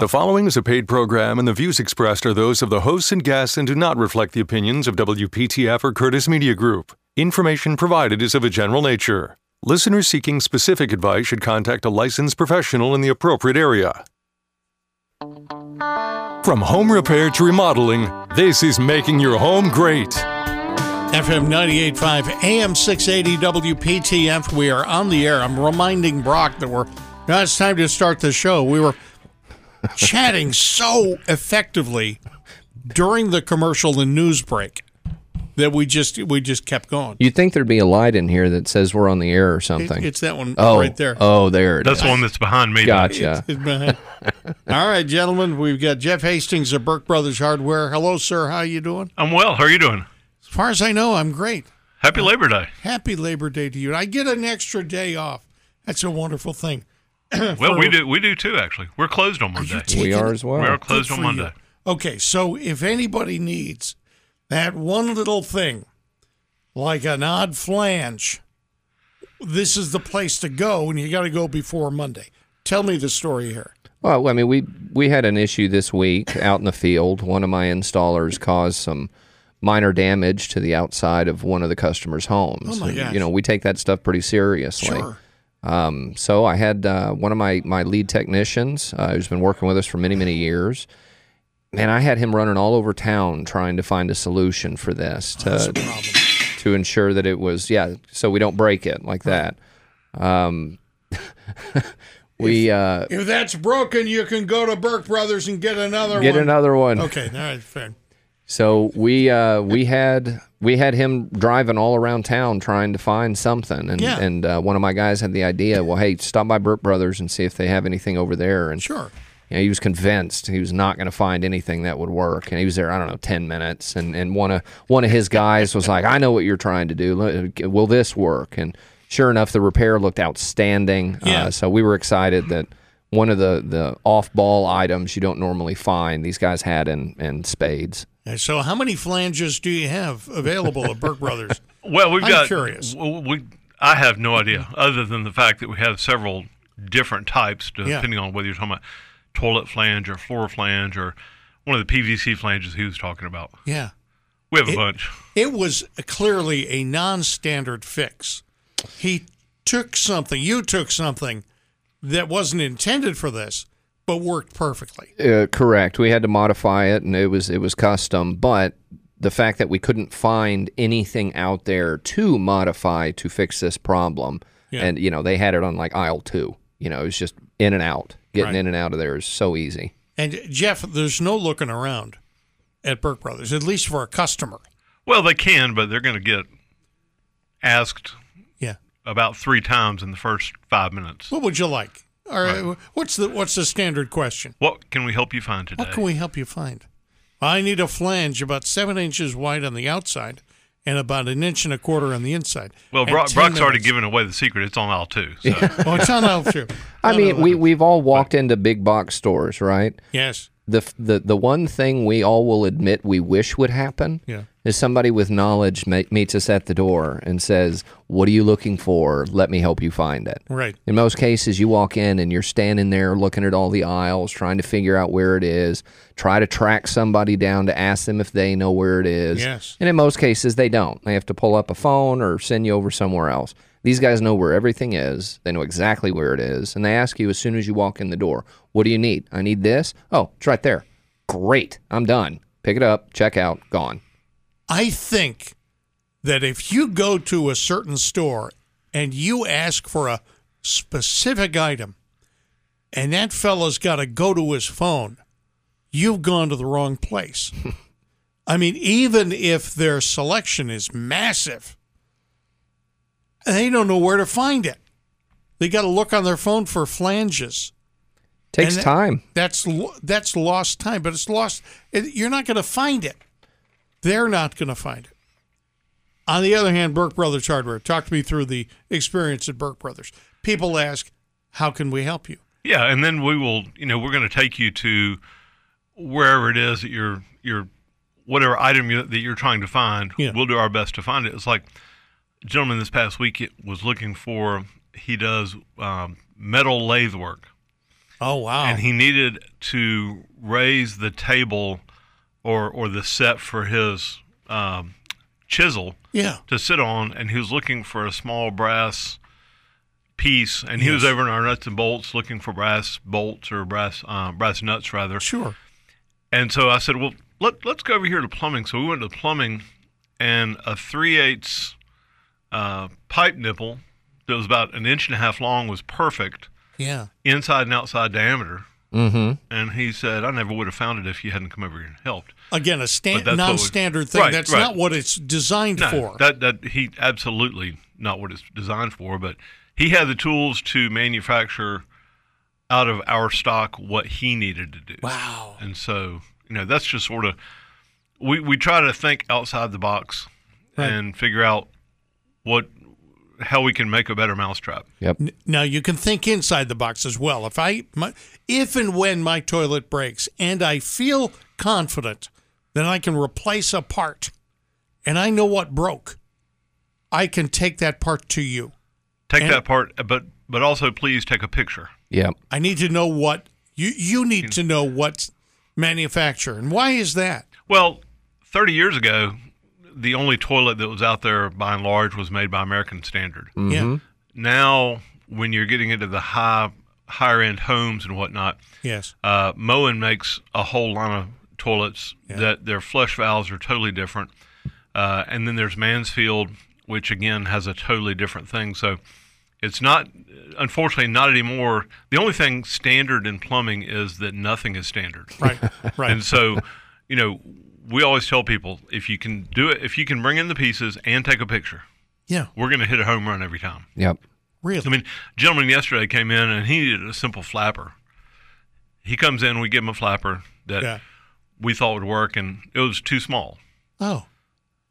The following is a paid program, and the views expressed are those of the hosts and guests and do not reflect the opinions of WPTF or Curtis Media Group. Information provided is of a general nature. Listeners seeking specific advice should contact a licensed professional in the appropriate area. From home repair to remodeling, this is making your home great. FM 98.5, AM 680 WPTF. We are on the air. I'm reminding Brock that we're now it's time to start the show. We were chatting so effectively during the commercial and news break that we just we just kept going. You'd think there'd be a light in here that says we're on the air or something. It's that one oh, right there. Oh, there it That's is. the one that's behind me. Gotcha. It's behind. All right, gentlemen, we've got Jeff Hastings of Burke Brothers Hardware. Hello, sir. How are you doing? I'm well. How are you doing? As far as I know, I'm great. Happy Labor Day. Happy Labor Day to you. I get an extra day off. That's a wonderful thing. Well, we do we do too. Actually, we're closed on Monday. taking We are as well. We are closed on Monday. you. Okay, so if anybody needs that one little thing, like an odd flange, this is the place to go, and you got to go before Monday. Tell me the story here. Well, I mean, we we had an issue this week out in the field. One of my installers caused some minor damage to the outside of one of the customers' homes. Oh, my gosh. You know, we take that stuff pretty seriously. Sure. Um, so I had uh, one of my my lead technicians uh, who's been working with us for many many years. Man, I had him running all over town trying to find a solution for this to to ensure that it was yeah, so we don't break it like that. Um, we uh, If that's broken, you can go to Burke Brothers and get another get one. another one. Okay, all right, fair. So we uh, we had we had him driving all around town trying to find something, and Yeah. and uh, one of my guys had the idea. Well, hey, stop by Burke Brothers and see if they have anything over there. And Sure. you know, he was convinced he was not going to find anything that would work, and he was there. I don't know, ten minutes, and and one of one of his guys was like, "I know what you're trying to do. Will this work?" And sure enough, the repair looked outstanding. Yeah. Uh, so we were excited that. One of the, the off ball items you don't normally find, these guys had in, in spades. So, how many flanges do you have available at Burke Brothers? Well, we've I'm got. curious. We, I have no idea, other than the fact that we have several different types, depending on whether you're talking about toilet flange or floor flange or one of the PVC flanges he was talking about. Yeah. We have a It- bunch. It was clearly a non standard fix. He took something, you took something that wasn't intended for this, but worked perfectly. Uh, correct. We had to modify it, and it was it was custom. But the fact that we couldn't find anything out there to modify to fix this problem, Yeah. and you know they had it on like aisle two. You know, it was just in and out. Getting Right. in and out of there is so easy. And Jeff, there's no looking around at Burke Brothers, at least for a customer. Well, they can, but they're going to get asked Yeah. about three times in the first five minutes. What would you like? All right. What's the what's the standard question? What can we help you find today? What can we help you find? I need a flange about seven inches wide on the outside and about an inch and a quarter on the inside. well, And Brock, 10 Brock's already given away the secret. It's on aisle two. So. Oh, it's on out too. I mean, no, we no. we've all walked into big box stores, right? yes. The the the one thing we all will admit we wish would happen Yeah. Is somebody with knowledge meets us at the door and says, "What are you looking for? Let me help you find it." Right. In most cases, you walk in and you're standing there looking at all the aisles, trying to figure out where it is, try to track somebody down to ask them if they know where it is. Yes. And in most cases, they don't. They have to pull up a phone or send you over somewhere else. These guys know where everything is. They know exactly where it is. And they ask you as soon as you walk in the door, What do you need? I need this. Oh, it's right there. Great. I'm done. Pick it up, check out, gone. I think that if you go to a certain store and you ask for a specific item and that fella's got to go to his phone, you've gone to the wrong place. I mean, even if their selection is massive, they don't know where to find it. They got to look on their phone for flanges. Takes that- time. That's that's lost time, but it's lost. It, you're not going to find it. They're not going to find it. On the other hand, Burke Brothers Hardware. Talk to me through the experience at Burke Brothers. People ask, "How can we help you?" Yeah, and then we will, you know, we're going to take you to wherever it is that you're, you're, whatever item you, that you're trying to find. Yeah. We'll do our best to find it. It's like a gentleman this past week was looking for. He does um, metal lathe work, Oh wow! and he needed to raise the table or or the set for his um, chisel yeah. to sit on, and he was looking for a small brass piece, and he was over in our nuts and bolts looking for brass bolts or brass uh, brass nuts rather. Sure. And so I said, well, let, let's go over here to plumbing. So we went to plumbing, and a 3 eighths uh, pipe nipple that was about an inch and a half long was perfect, Yeah. inside and outside diameter. Mm-hmm. And he said, I never would have found it if you hadn't come over here and helped. Again, a stand, But that's what we- non-standard thing. Right, That's right. not what it's designed No, for. that that he absolutely not what it's designed for, but he had the tools to manufacture out of our stock what he needed to do. wow. And so, you know, that's just sort of we we try to think outside the box Right. and figure out what how we can make a better mousetrap. Yep. Now you can think inside the box as well. If I, my, if and when my toilet breaks, and I feel confident that I can replace a part, and I know what broke, I can take that part to you. Take And- that part, but but also please take a picture. Yep. I need to know what you you need to know what's manufacturer, and why is that? Well, 30 years ago, the only toilet that was out there by and large was made by American Standard. Yeah. Now, when you're getting into the high higher end homes and whatnot, Yes. uh, Moen makes a whole line of toilets that their flush valves are totally different. Uh, and then there's Mansfield, which again has a totally different thing. So it's not, unfortunately, not anymore. The only thing standard in plumbing is that nothing is standard. Right. Right. And so, you know, we always tell people if you can do it, if you can bring in the pieces and take a picture, yeah. we're going to hit a home run every time. Yep. Really. I mean, gentleman yesterday came in and he needed a simple flapper. He comes in, we give him a flapper that yeah. We thought would work, and it was too small. Oh.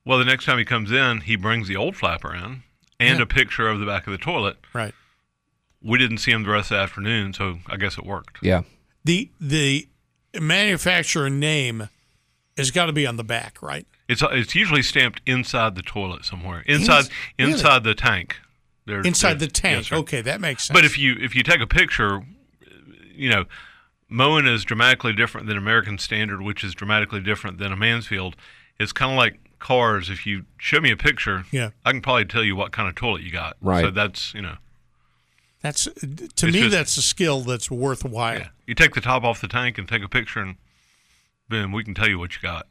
Well, the next time he comes in, he brings the old flapper in and Yeah. a picture of the back of the toilet. Right. We didn't see him the rest of the afternoon, so I guess it worked. Yeah. The the manufacturer name has got to be on the back, right? It's it's usually stamped inside the toilet somewhere, inside really? inside the tank. There- Inside there- the tank. yes, okay, that makes sense. But if you if you take a picture, you know, Moen is dramatically different than American Standard, which is dramatically different than a Mansfield. It's kind of like cars. If you show me a picture, Yeah. I can probably tell you what kind of toilet you got. Right. So that's you know, that's to me just- that's a skill that's worthwhile. yeah. You take the top off the tank and take a picture, and then we can tell you what you got.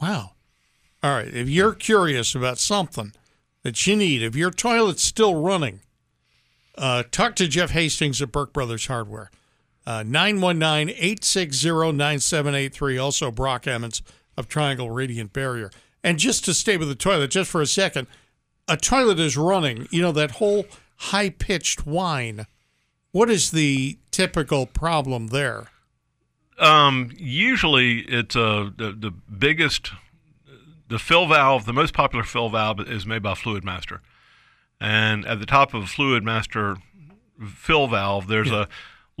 Wow. All right. If you're curious about something that you need, if your toilet's still running, uh, talk to Jeff Hastings at Burke Brothers Hardware. Uh, 919 860 9783. Also, Brock Emmons of Triangle Radiant Barrier. And just to stay with the toilet, just for a second, a toilet is running, you know, that whole high pitched whine. What is the typical problem there? Um, usually, it's uh, the the biggest, the fill valve, the most popular fill valve is made by Fluidmaster, and at the top of Fluidmaster fill valve, there's a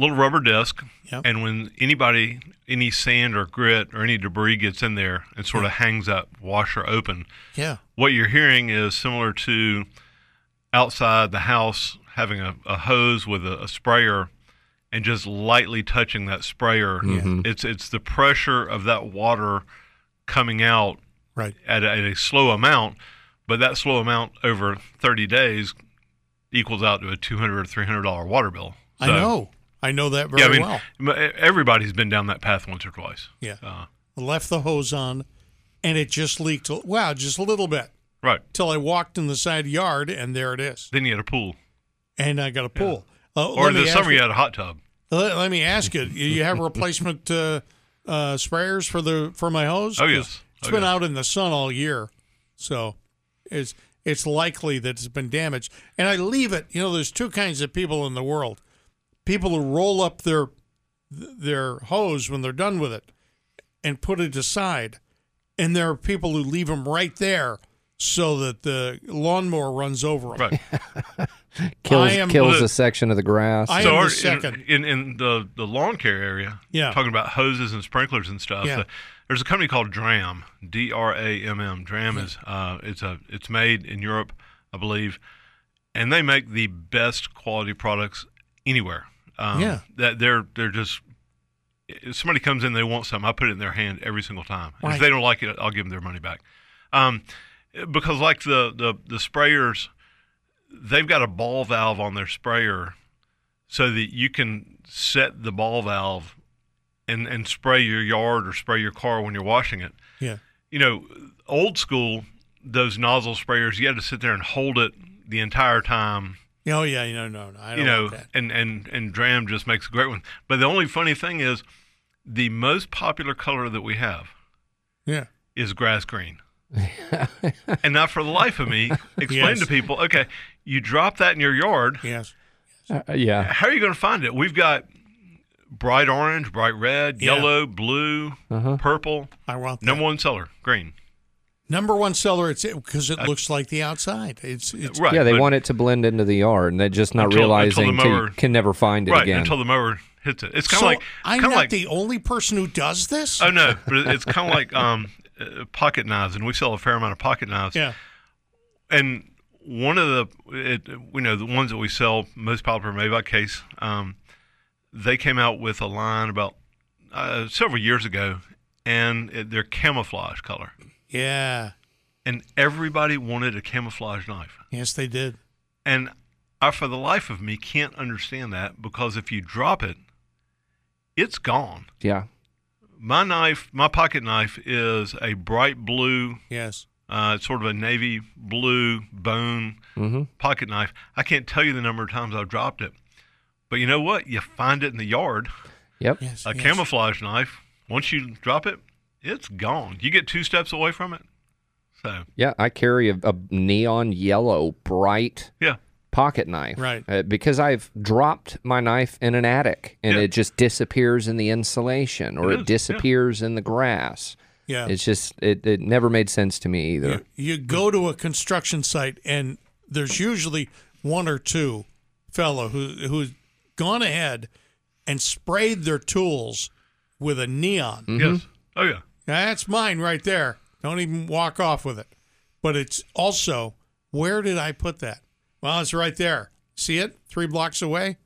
little rubber disc, Yep. and when anybody, any sand or grit or any debris gets in there, it sort of hangs up, washer open. Yeah. What you're hearing is similar to outside the house having a, a hose with a, a sprayer and just lightly touching that sprayer. Mm-hmm. It's it's the pressure of that water coming out Right. at a, at a slow amount, but that slow amount over 30 days equals out to a 200 or 300 dollar water bill. I know. I know that very Yeah, I mean, well. everybody's been down that path once or twice. Yeah. Uh, left the hose on, and it just leaked. Wow, just a little bit right. till I walked in the side yard, and there it is. Then you had a pool, And I got a pool. Uh, or in the summer you- you had a hot tub. Let, let me ask you: You have replacement uh, uh, sprayers for the for my hose? Oh, yes. it's Oh, been yes. out in the sun all year, so it's it's likely that it's been damaged. And I leave it. You know, there's two kinds of people in the world: people who roll up their their hose when they're done with it and put it aside, and there are people who leave them right there so that the lawnmower runs over them. Right. Kills I am- kills Well, a section of the grass. I- am so the our- in- second. In, in the the lawn care area, Yeah. talking about hoses and sprinklers and stuff. Yeah. uh, there's a company called Dramm, D R A M M. Dramm is uh, it's a it's made in Europe, I believe, and they make the best quality products anywhere. Um, Yeah. that they're they're just. If somebody comes in, they want something. I put it in their hand every single time. Right. If they don't like it, I'll give them their money back. Um, because like the, the the sprayers, they've got a ball valve on their sprayer, so that you can set the ball valve, and and spray your yard or spray your car when you're washing it Yeah. you know, old school, those nozzle sprayers, you had to sit there and hold it the entire time, Oh yeah. you No, no, no. I don't you know, like that. and, and, and Dramm just makes a great one. But the only funny thing is, the most popular color that we have Yeah. is grass green. and now, for the life of me, explain Yes. to people okay, you drop that in your yard, Yes. Uh, yeah. how are you going to find it? We've got bright orange, bright red, Yeah. yellow, blue, Uh-huh. purple. I want that. Number one seller, green. Number one seller. It's because it looks like the outside. It's it's Right. yeah, they but- want it to blend into the yard, and they're just not Until- until realizing the till you can never find it right again. until the mower hits it. It's kind of so like I'm not like the only person who does this. oh no, but it's kind of like um, uh, pocket knives, and we sell a fair amount of pocket knives. yeah. And one of the it, you know the ones that we sell most popular made by Case, um, they came out with a line about uh, several years ago, and it, they're camouflage color, Yeah. and everybody wanted a camouflage knife. Yes, they did. And I, for the life of me, can't understand that because if you drop it, it's gone. yeah. My knife, my pocket knife, is a bright blue, Yes. uh, it's sort of a navy blue bone Mm-hmm. pocket knife. I can't tell you the number of times I've dropped it. But you know what? You find it in the yard. Yep. Yes. A yes. camouflage knife, once you drop it, it's gone. You get two steps away from it. So, Yeah, I carry a, a neon yellow, bright yeah. pocket knife. Right. Uh, because I've dropped my knife in an attic and Yeah. it just disappears in the insulation or It it, is, yeah. disappears in the grass. Yeah. It's just, it, it never made sense to me either. You, you go to a construction site, and there's usually one or two fellow who who's gone ahead and sprayed their tools with a neon. Yes. Oh, yeah. That's mine right there. Don't even walk off with it. But it's also where did I put that? Well, it's right there. See it? Three blocks away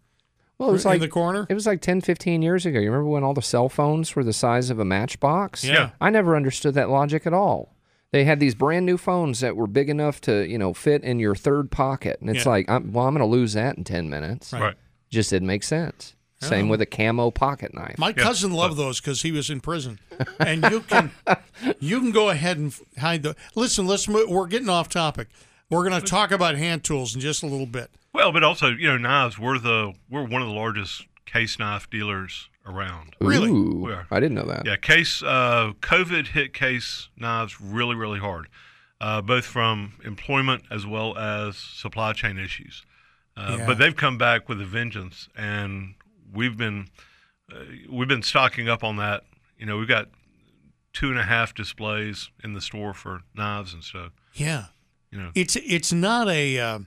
Well, it was in like the corner. It was like 10, 15 years ago. You remember when all the cell phones were the size of a matchbox? Yeah. I never understood that logic at all. They had these brand new phones that were big enough to, you know, fit in your third pocket. And it's Yeah. like, I'm, well, I'm going to lose that in 10 minutes. Right. Just didn't make sense. Same with a camo pocket knife. My cousin loved those because he was in prison, and you can you can go ahead and hide the. Listen, let's move, we're getting off topic. We're going to talk about hand tools in just a little bit. Well, but also, you know, knives. We're the we're one of the largest Case knife dealers around. Really? Ooh, We are. I didn't know that. Yeah, Case uh, COVID hit Case knives really, really hard, uh, both from employment as well as supply chain issues. Uh, Yeah. But they've come back with a vengeance, and we've been uh, we've been stocking up on that. You know, we've got two and a half displays in the store for knives and stuff. Yeah, You know, it's it's not a uh,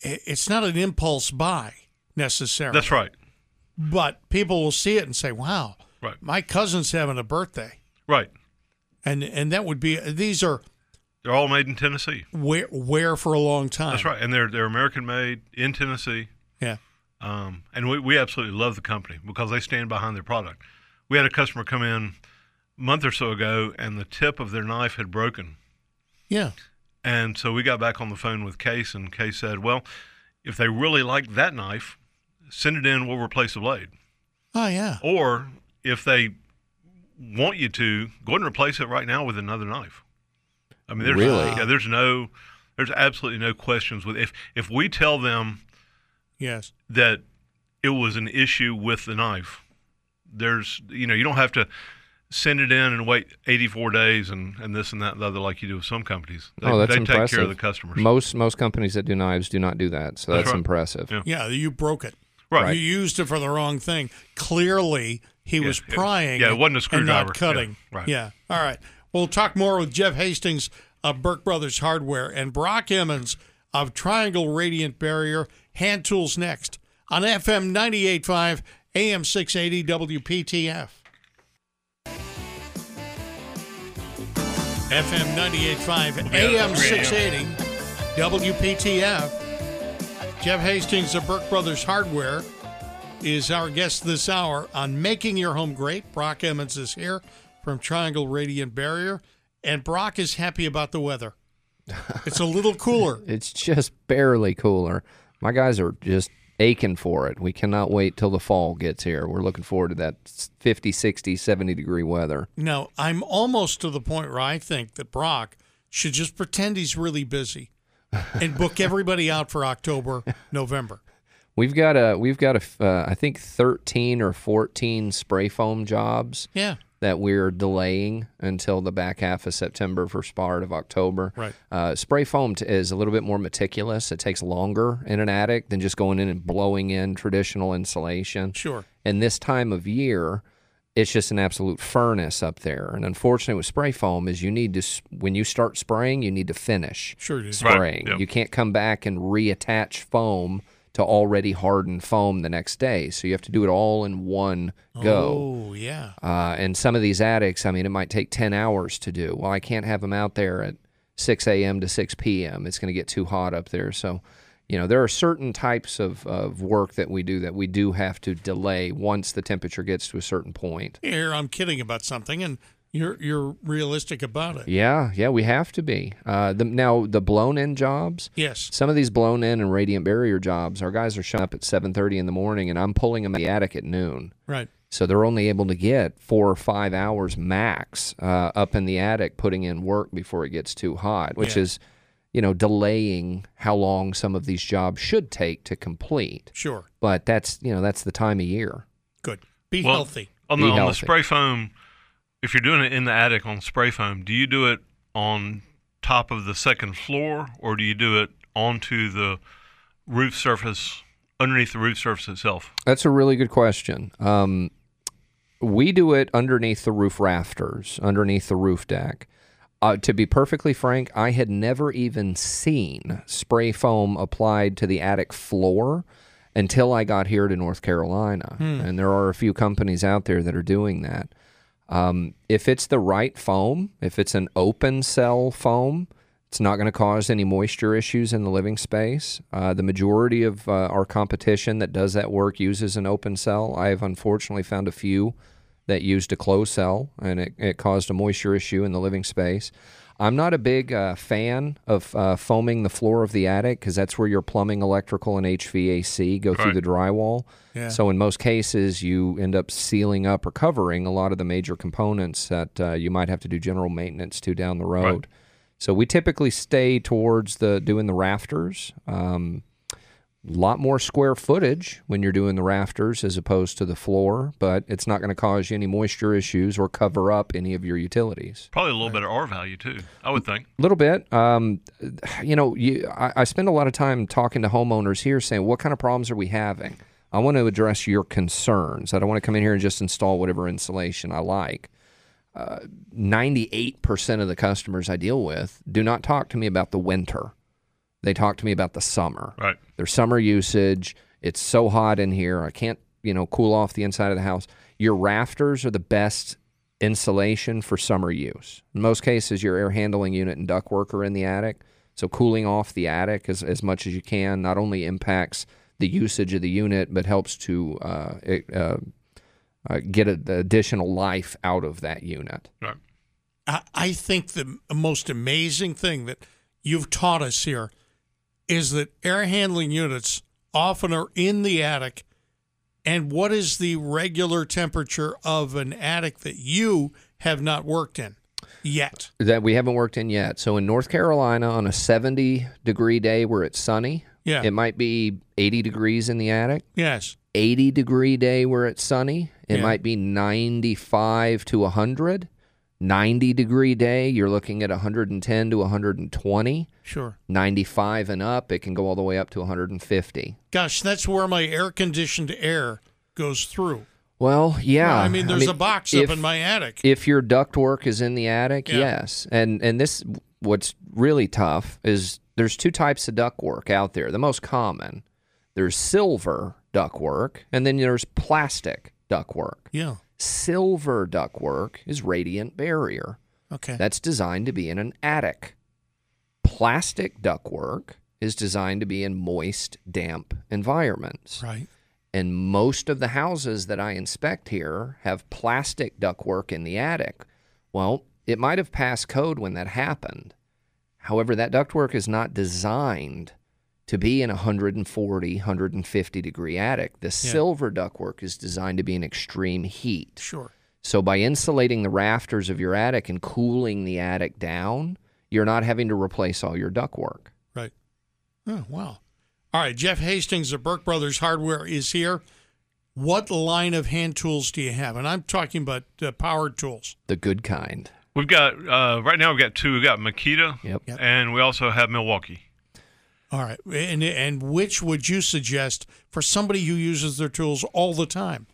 it's not an impulse buy necessarily. that's right, But people will see it and say, "Wow, right, my cousin's having a birthday," right. and and that would be these are They're all made in Tennessee. Where wear for a long time. That's right, and they're they're American made in Tennessee. Yeah. Um, and we, we absolutely love the company because they stand behind their product. We had a customer come in a month or so ago, and the tip of their knife had broken. Yeah. And so we got back on the phone with Case, and Case said, "Well, if they really like that knife, send it in. We'll replace the blade. Oh yeah. Or if they want you to, go ahead and replace it right now with another knife. I mean, there's Really? yeah, there's no, there's absolutely no questions with if if we tell them Yes. that it was an issue with the knife. There's, you know, you don't have to send it in and wait 84 days and, and this and that and the other like you do with some companies. Oh, they, oh, that's they impressive. take care of the customers. Most most companies that do knives do not do that, so That's that's, right. impressive. Yeah. Yeah, you broke it. right. You used it for the wrong thing. Clearly, he was it- prying. yeah, it wasn't a and screwdriver. not cutting. Yeah, right. Yeah. All right. We'll talk more with Jeff Hastings of Burke Brothers Hardware and Brock Emmons of Triangle Radiant Barrier Hand Tools next on FM 98.5 AM 680 WPTF. FM 98.5 AM 680 WPTF. Jeff Hastings of Burke Brothers Hardware. is our guest this hour on making your home great. Brock Emmons is here from Triangle Radiant Barrier, and Brock is happy about the weather. It's a little cooler. It's just barely cooler. My guys are just aching for it. We cannot wait till the fall gets here. We're looking forward to that 50, 60, 70 degree weather. Now, I'm almost to the point where I think that Brock should just pretend he's really busy and book everybody out for October, November. We've got a we've got a uh, I think 13 or 14 spray foam jobs Yeah. That we're delaying until the back half of September for start of October. Right. Uh, spray foam t- is a little bit more meticulous. It takes longer in an attic than just going in and blowing in traditional insulation. Sure. And this time of year, it's just an absolute furnace up there. And unfortunately, with spray foam, is you need to when you start spraying, you need to finish Sure it is. Right, spraying. yep. You can't come back and reattach foam to already hardened foam the next day. So you have to do it all in one go. Oh, yeah. Uh, and some of these attics, I mean, it might take 10 hours to do. Well, I can't have them out there at 6 a.m. to 6 p.m. It's going to get too hot up there. So, you know, there are certain types of, of work that we do that we do have to delay once the temperature gets to a certain point. Here I'm kidding about something, and you're you're realistic about it. Yeah, yeah, we have to be. Uh, the, now, the blown in jobs, Yes. some of these blown in and radiant barrier jobs, our guys are showing up at 7.30 in the morning, and I'm pulling them in the attic at noon. Right. So they're only able to get four or five hours max uh, up in the attic putting in work before it gets too hot, which Yeah. is, you know, delaying how long some of these jobs should take to complete. Sure. But that's, you know, that's the time of year. Good. Be Well, healthy. On the, Be on the spray foam, if you're doing it in the attic on spray foam, do you do it on top of the second floor or do you do it onto the roof surface, underneath the roof surface itself? That's a really good question. Um, we do it underneath the roof rafters, underneath the roof deck. Uh, to be perfectly frank, I had never even seen spray foam applied to the attic floor until I got here to North Carolina. And there are a few companies out there that are doing that. Um, if it's the right foam, if it's an open cell foam, it's not going to cause any moisture issues in the living space. Uh, the majority of uh, our competition that does that work uses an open cell. I have unfortunately found a few that used a closed cell, and it, it caused a moisture issue in the living space. I'm not a big uh, fan of uh, foaming the floor of the attic because that's where your plumbing, electrical, and HVAC go through the drywall. Yeah. So in most cases, you end up sealing up or covering a lot of the major components that uh, you might have to do general maintenance to down the road. Right. So we typically stay towards the doing the rafters. Um, lot more square footage when you're doing the rafters as opposed to the floor, but it's not going to cause you any moisture issues or cover up any of your utilities. Probably a little bit of R value too, I would think. A little bit. Um, you know, you, I, I spend a lot of time talking to homeowners here saying, what kind of problems are we having? I want to address your concerns. I don't want to come in here and just install whatever insulation I like. Uh, 98% of the customers I deal with do not talk to me about the winter. They talk to me about the summer Right. Their summer usage. It's so hot in here. I can't, you know, cool off the inside of the house. Your rafters are the best insulation for summer use. In most cases, your air handling unit and ductwork are in the attic. So cooling off the attic as, as much as you can not only impacts the usage of the unit, but helps to uh, it, uh, uh, get a, the additional life out of that unit. Right. I, I think the most amazing thing that you've taught us here is that air handling units often are in the attic. And what is the regular temperature of an attic that you have not worked in yet? That we haven't worked in yet. So in North Carolina, on a 70 degree day where it's sunny, Yeah. it might be 80 degrees in the attic. yes. 80 degree day where it's sunny, it Yeah. might be 95 to 100. 90 degree day, you're looking at 110 to 120. Sure. 95 and up, it can go all the way up to 150. Gosh, that's where my air conditioned air goes through. Well, yeah. I mean, there's a box if, up in my attic. If your ductwork is in the attic, Yeah. yes. And and this what's really tough is there's two types of ductwork out there. The most common, there's silver ductwork, and then there's plastic ductwork. yeah. Silver ductwork is radiant barrier. Okay. That's designed to be in an attic. Plastic ductwork is designed to be in moist, damp environments. right. And most of the houses that I inspect here have plastic ductwork in the attic. Well, it might have passed code when that happened. However, that ductwork is not designed to be in a 140, 150 degree attic. The silver ductwork is designed to be in extreme heat. Sure. So by insulating the rafters of your attic and cooling the attic down, you're not having to replace all your ductwork. Right. Oh, wow. All right. Jeff Hastings of Burke Brothers Hardware is here. What line of hand tools do you have? And I'm talking about uh, power tools. The good kind. We've got uh, right now. We've got two. We've got Makita, Yep. Yep. and we also have Milwaukee. All right. And, and which would you suggest for somebody who uses their tools all the time?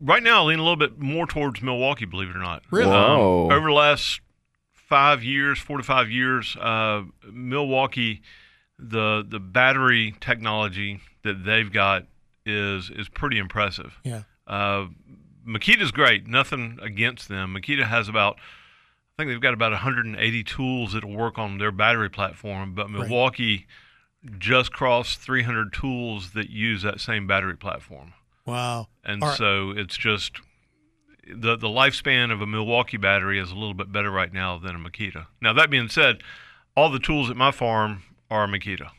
Right now, I lean a little bit more towards Milwaukee. Believe it or not. Really? Um, over the last five years, four to five years, uh, Milwaukee, the the battery technology that they've got is is pretty impressive. Yeah. Uh, Makita's great. Nothing against them. Makita has about, I think they've got about 180 tools that'll work on their battery platform. But Milwaukee just crossed 300 tools that use that same battery platform, Wow. and so it's just the the lifespan of a Milwaukee battery is a little bit better right now than a Makita. Now that being said, all the tools at my farm are Makita.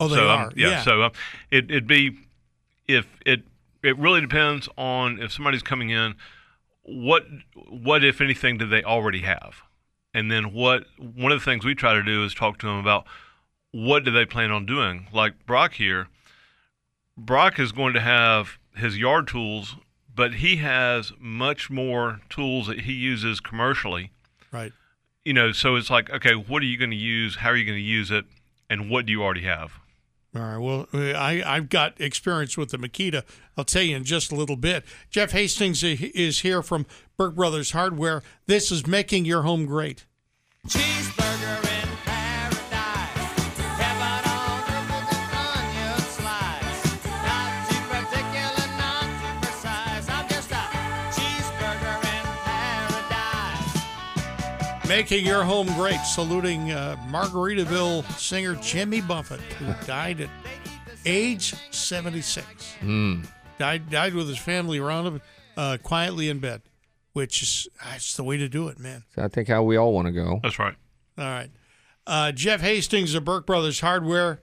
Oh, they so, um, are. yeah, So uh, it it'd be if it it really depends on if somebody's coming in, what what if anything do they already have, and then what one of the things we try to do is talk to them about what do they plan on doing. Like Brock here, Brock is going to have his yard tools, but he has much more tools that he uses commercially right. you know, so it's like, okay, what are you going to use? How are you going to use it? And what do you already have? All right. Well, I, I've got experience with the Makita. I'll tell you in just a little bit. Jeff Hastings is here from Burke Brothers Hardware. This is making your home great. Cheeseburger Making your home great. Saluting uh, Margaritaville singer Jimmy Buffett, who died at age 76. Mm. Died, died with his family around him, uh, quietly in bed, which is that's the way to do it, man. So I think how we all want to go. That's right. All right. Uh, Jeff Hastings of Burke Brothers Hardware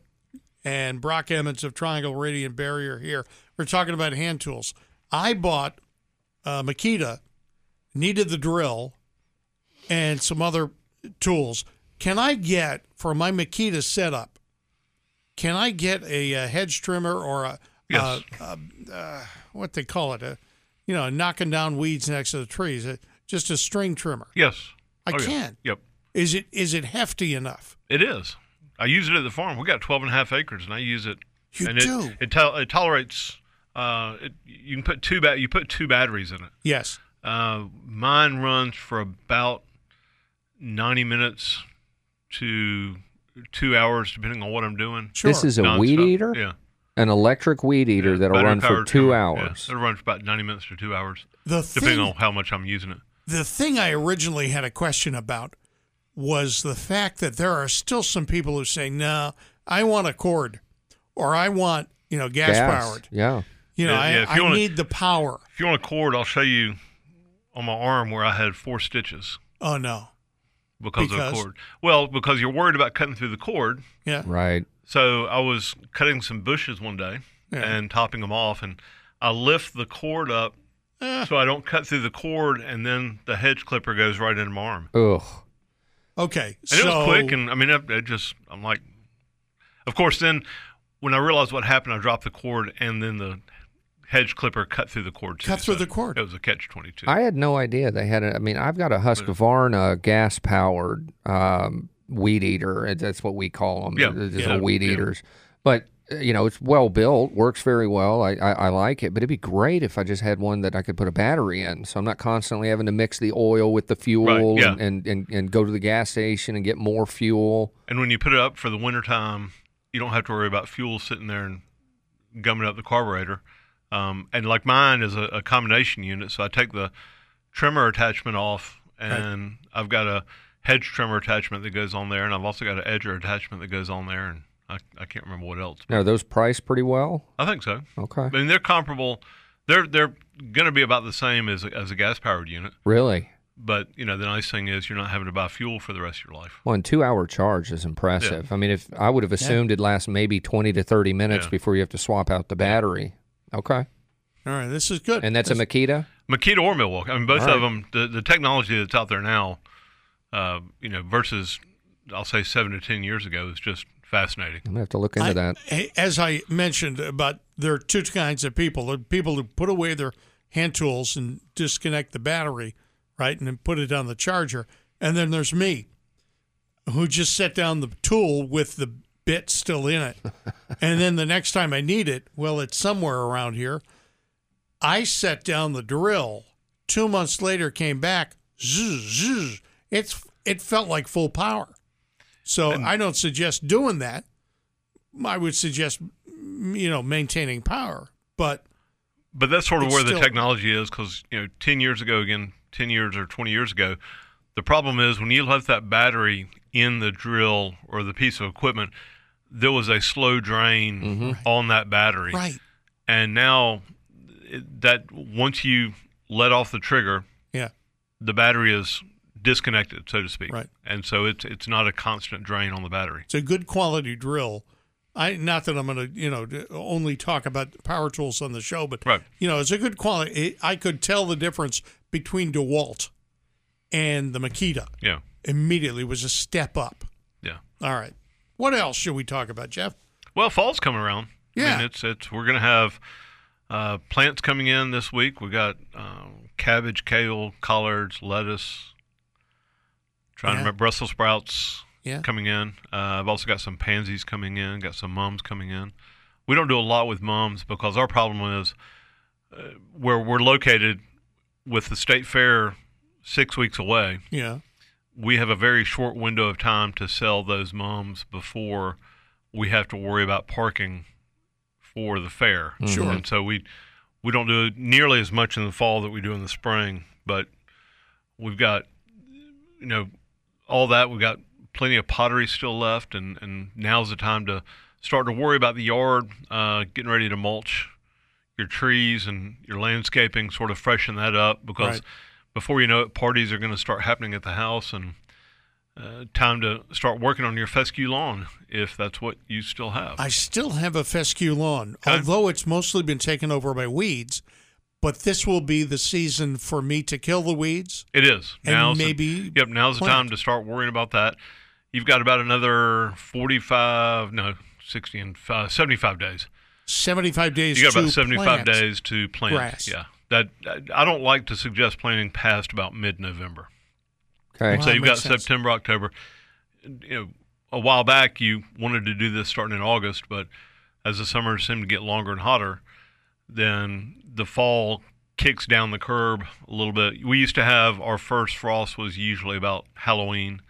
and Brock Emmons of Triangle Radiant Barrier here. We're talking about hand tools. I bought uh, Makita, needed the drill, and some other tools. Can I get for my Makita setup? Can I get a, uh hedge trimmer or a, Yes. uh, uh, uh, what they call it? A, you know, knocking down weeds next to the trees. Just a string trimmer. Yes. I Oh, yeah. can. Yep. Is it is it hefty enough? It is. I use it at the farm. We got 12 and a half acres, and I use it. You and do? It, it, tol- it tolerates. Uh, it, you can put two ba- You put two batteries in it. Yes. Uh, mine runs for about 90 minutes to two hours, depending on what I'm doing. Sure. This is a weed eater, Yeah. an electric weed eater that'll run for two trimmer. hours. Yeah. It'll run for about 90 minutes to two hours, the depending thing, on how much I'm using it. the thing I originally had a question about was the fact that there are still some people who say, "No, I want a cord, or I want you know gas, powered. Yeah. You know, Yeah, yeah, I, if you I wanna- need the power." If you want a cord, I'll show you on my arm where I had four stitches Oh no. Because, of Because? the cord. Well, because you're worried about cutting through the cord. Yeah. Right. So I was cutting some bushes one day Yeah. and topping them off, and I lift the cord up Eh. so I don't cut through the cord, and then the hedge clipper goes right into my arm. Ugh. Okay. And so it was quick, and I mean, it, it just I'm like, of course. Then when I realized what happened, I dropped the cord, and then the hedge clipper cut through the cord. Too, Cut through so the cord. It was a catch twenty two. I had no idea they had. A, I mean, I've got a Husqvarna gas powered um, weed eater. That's what we call them. Yeah, They're just yeah, little weed yeah. eaters. But uh, you know, it's well built, works very well. I, I, I like it. But it'd be great if I just had one that I could put a battery in, so I'm not constantly having to mix the oil with the fuel yeah. and, and, and, and go to the gas station and get more fuel. And when you put it up for the wintertime, you don't have to worry about fuel sitting there and gumming up the carburetor. Um, and like mine is a, a combination unit, so I take the trimmer attachment off, and I've got a hedge trimmer attachment that goes on there, and I've also got an edger attachment that goes on there, and I, I can't remember what else. Now, are those priced pretty well? I think so. Okay. I mean, they're comparable. They're they're going to be about the same as a, as a gas powered unit. Really? But you know, the nice thing is you're not having to buy fuel for the rest of your life. Well, and two hour charge is impressive. I mean, if I would have assumed it lasts maybe 20 to 30 minutes Yeah. before you have to swap out the battery. Okay. All right, this is good. And that's a Makita? Makita or Milwaukee. I mean, both All right. of them. The the technology that's out there now, uh, you know, versus I'll say seven to ten years ago is just fascinating. I'm going to have to look into I- that. As I mentioned about there are two kinds of people. There are people who put away their hand tools and disconnect the battery, right, and then put it on the charger. And then there's me, who just set down the tool with the bit still in it. and then the next time I need it, well, it's somewhere around here. I set down the drill. Two months later, came back. Zzz, zzz. It's it felt like full power. So I don't suggest doing that. I would suggest, you know, maintaining power. But But that's sort of where the technology is, because you know, ten years ago, again, ten years or twenty years ago, the problem is when you left that battery in the drill or the piece of equipment, there was a slow drain mm-hmm. on that battery, right, and now that once you let off the trigger, yeah, the battery is disconnected, so to speak, Right. and so it's it's not a constant drain on the battery. it's a good quality drill. I not that I'm going to you know only talk about power tools on the show, but Right. you know it's a good quality. It, I could tell the difference between DeWalt and the Makita Yeah, immediately. Was a step up. yeah. All right, what else should we talk about, Jeff? Well, fall's coming around. I Yeah. mean, it's it's we're gonna have uh, plants coming in this week. We got uh, cabbage, kale, collards, lettuce. Trying Yeah. to remember Brussels sprouts Yeah. coming in. Uh, I've also got some pansies coming in. Got some mums coming in. We don't do a lot with mums because our problem is uh, where we're located with the state fair six weeks away Yeah, we have a very short window of time to sell those mums before we have to worry about parking for the fair. Sure. And so we we don't do nearly as much in the fall that we do in the spring, but we've got you know all that we've got plenty of pottery still left and and now's the time to start to worry about the yard uh, getting ready to mulch your trees and your landscaping sort of freshen that up because Right. Before you know it parties are going to start happening at the house and uh, time to start working on your fescue lawn if that's what you still have I still have a fescue lawn, Okay. although it's mostly been taken over by weeds. But this will be the season for me to kill the weeds. It is. And Now's maybe the, yep, now's the time to start worrying about that. You've got about another 45, no, 60 and 75 days. 75 days You got about 75 plant. days to plant. grass. Yeah. That I don't like to suggest planting past about mid-November. Okay. Wow. so you've got sense. September, October. You know, a while back you wanted to do this starting in August, but as the summers seem to get longer and hotter, then the fall kicks down the curb a little bit. We used to have our first frost was usually about Halloween,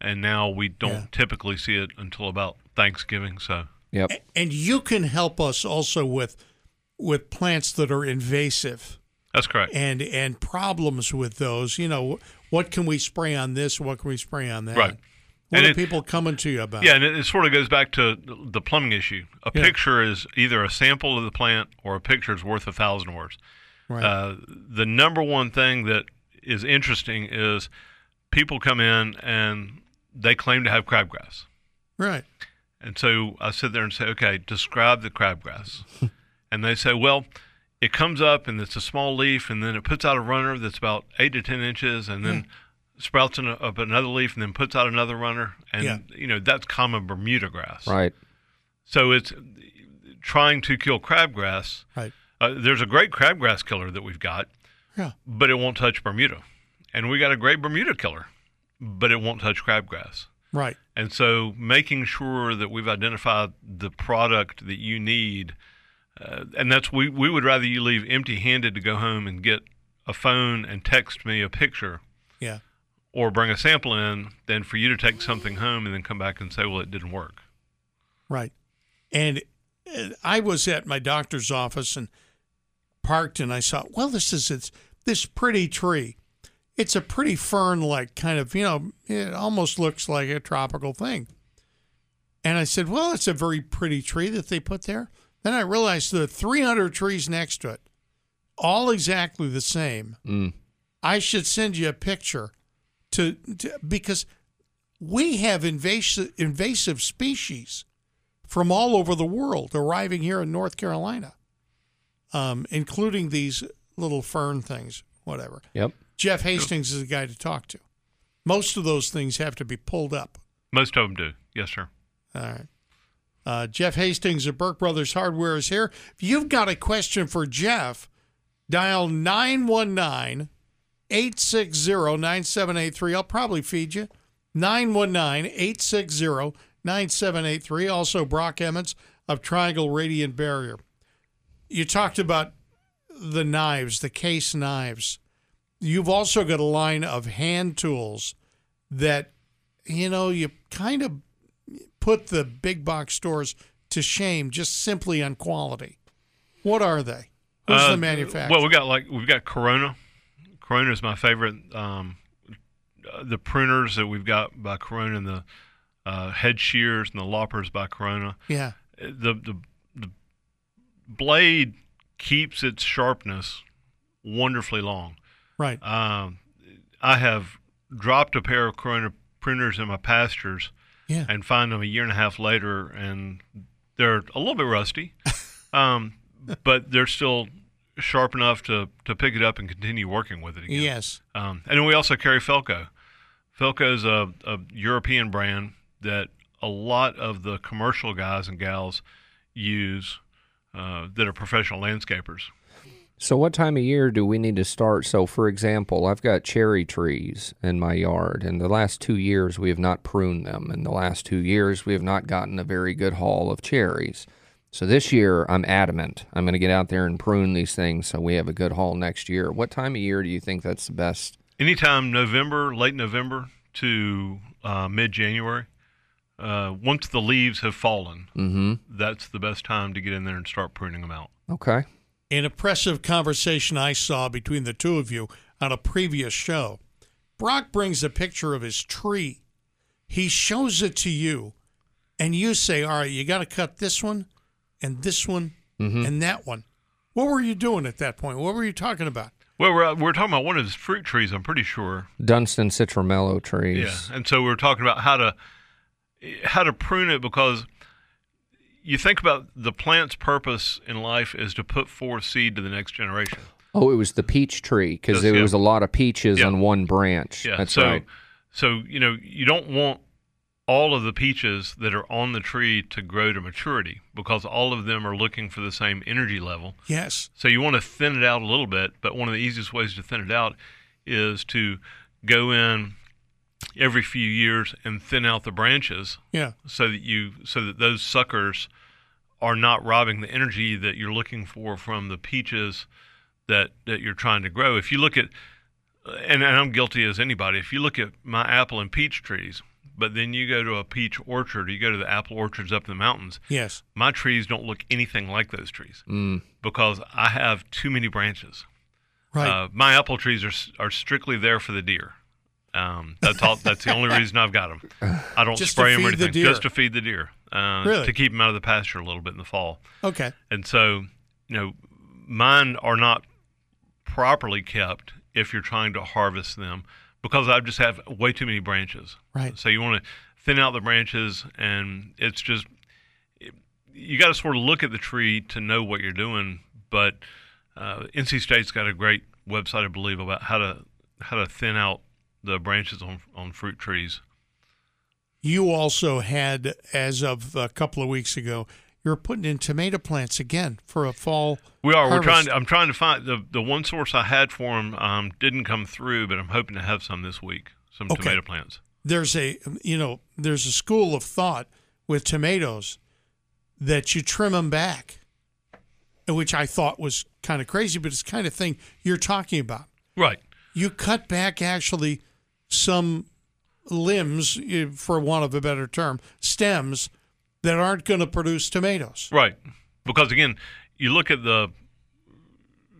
and now we don't Yeah. typically see it until about Thanksgiving. So Yep. And you can help us also with with plants that are invasive that's correct. and and problems with those. You know, what can we spray on this? What can we spray on that? Right. What And are it- people coming to you about? Yeah, and it, it sort of goes back to the plumbing issue. A Yeah. picture is either a sample of the plant or a picture is worth a thousand words. Right. Uh, the number one thing that is interesting is people come in and they claim to have crabgrass. right. And so I sit there and say, okay, describe the crabgrass. and they say, well, it comes up and it's a small leaf and then it puts out a runner that's about eight to 10 inches and then sprouts in a, up another leaf and then puts out another runner. And, Yeah. you know, that's common Bermuda grass. Right. So it's trying to kill crabgrass. Right. Uh, there's a great crabgrass killer that we've got, Yeah. but it won't touch Bermuda. And we got a great Bermuda killer, but it won't touch crabgrass. Right. And so making sure that we've identified the product that you need, uh, and that's we, we would rather you leave empty handed to go home and get a phone and text me a picture Yeah. or bring a sample in than for you to take something home and then come back and say, well, it didn't work. Right. And I was at my doctor's office and parked, and I saw, well, this is it's this pretty tree. It's a pretty fern like kind of, you know, it almost looks like a tropical thing. And I said, well, it's a very pretty tree that they put there. Then I realized the 300 trees next to it, all exactly the same. Mm. I should send you a picture to, to because we have invasive, invasive species from all over the world arriving here in North Carolina, um, including these little fern things, whatever. Yep. Jeff Hastings is the guy to talk to. Most of those things have to be pulled up. Most of them do. Yes, sir. All right. Uh, Jeff Hastings of Burke Brothers Hardware is here. If you've got a question for Jeff, dial 919 860 9783. I'll probably feed you. 919 860 9783. Also, Brock Emmons of Triangle Radiant Barrier. You talked about the knives, the case knives. You've also got a line of hand tools that, you know, you kind of put the big box stores to shame just simply on quality. What are they? Who's Uh, the manufacturer? Well, we got like we've got Corona. Corona is my favorite. Um, uh, the pruners that we've got by Corona and the uh, head shears and the loppers by Corona. yeah, The the the blade keeps its sharpness wonderfully long. right. Um, I have dropped a pair of Corona pruners in my pastures Yeah. and find them a year and a half later, and they're a little bit rusty, um, but they're still sharp enough to, to pick it up and continue working with it again. Yes. Um, and then we also carry Felco. Felco is a, a European brand that a lot of the commercial guys and gals use uh, that are professional landscapers. So, what time of year do we need to start? So, for example, I've got cherry trees in my yard, and the last two years we have not pruned them. In the last two years, we have not gotten a very good haul of cherries. So, this year I'm adamant. I'm going to get out there and prune these things so we have a good haul next year. What time of year do you think that's the best? anytime November, late November to uh, mid January. Uh, once the leaves have fallen, Mm-hmm. that's the best time to get in there and start pruning them out. Okay. An impressive conversation I saw between the two of you on a previous show. Brock brings a picture of his tree. He shows it to you, and you say, All right, you got to cut this one and this one mm-hmm. and that one. What were you doing at that point? What were you talking about? Well, we're, uh, we're talking about one of his fruit trees, I'm pretty sure. Dunstan citrumelo trees. Yeah, and so we are talking about how to how to prune it because you think about the plant's purpose in life is to put forth seed to the next generation. Oh, it was the peach tree because there yeah. was a lot of peaches Yeah. on one branch. Yeah, That's so right. so you know you don't want all of the peaches that are on the tree to grow to maturity because all of them are looking for the same energy level. Yes. So you want to thin it out a little bit, but one of the easiest ways to thin it out is to go in every few years and thin out the branches Yeah. so that you so that those suckers are not robbing the energy that you're looking for from the peaches that that you're trying to grow. If you look at and, and I'm guilty as anybody, if you look at my apple and peach trees, but then you go to a peach orchard, you go to the apple orchards up in the mountains, Yes. my trees don't look anything like those trees Mm. because I have too many branches. Right. Uh, my apple trees are are strictly there for the deer. Um, that's all. That's the only reason I've got them. I don't Just spray them or feed the anything, just to feed the deer, uh, Really? to keep them out of the pasture a little bit in the fall. okay. And so, you know, mine are not properly kept if you're trying to harvest them because I just have way too many branches. Right. So you want to thin out the branches, and it's just you got to sort of look at the tree to know what you're doing. But uh, NC State's got a great website, I believe, about how to how to thin out the branches on on fruit trees. You also had, as of a couple of weeks ago, you're putting in tomato plants again for a fall. We are. We're trying. To, I'm trying to find the the one source I had for them um, didn't come through, but I'm hoping to have some this week. Some Okay. tomato plants. There's a, you know, there's a school of thought with tomatoes that you trim them back, which I thought was kind of crazy, but it's the kind of thing you're talking about. Right. You cut back actually some limbs, eh, for want of a better term, stems that aren't going to produce tomatoes. Right. Because again, you look at the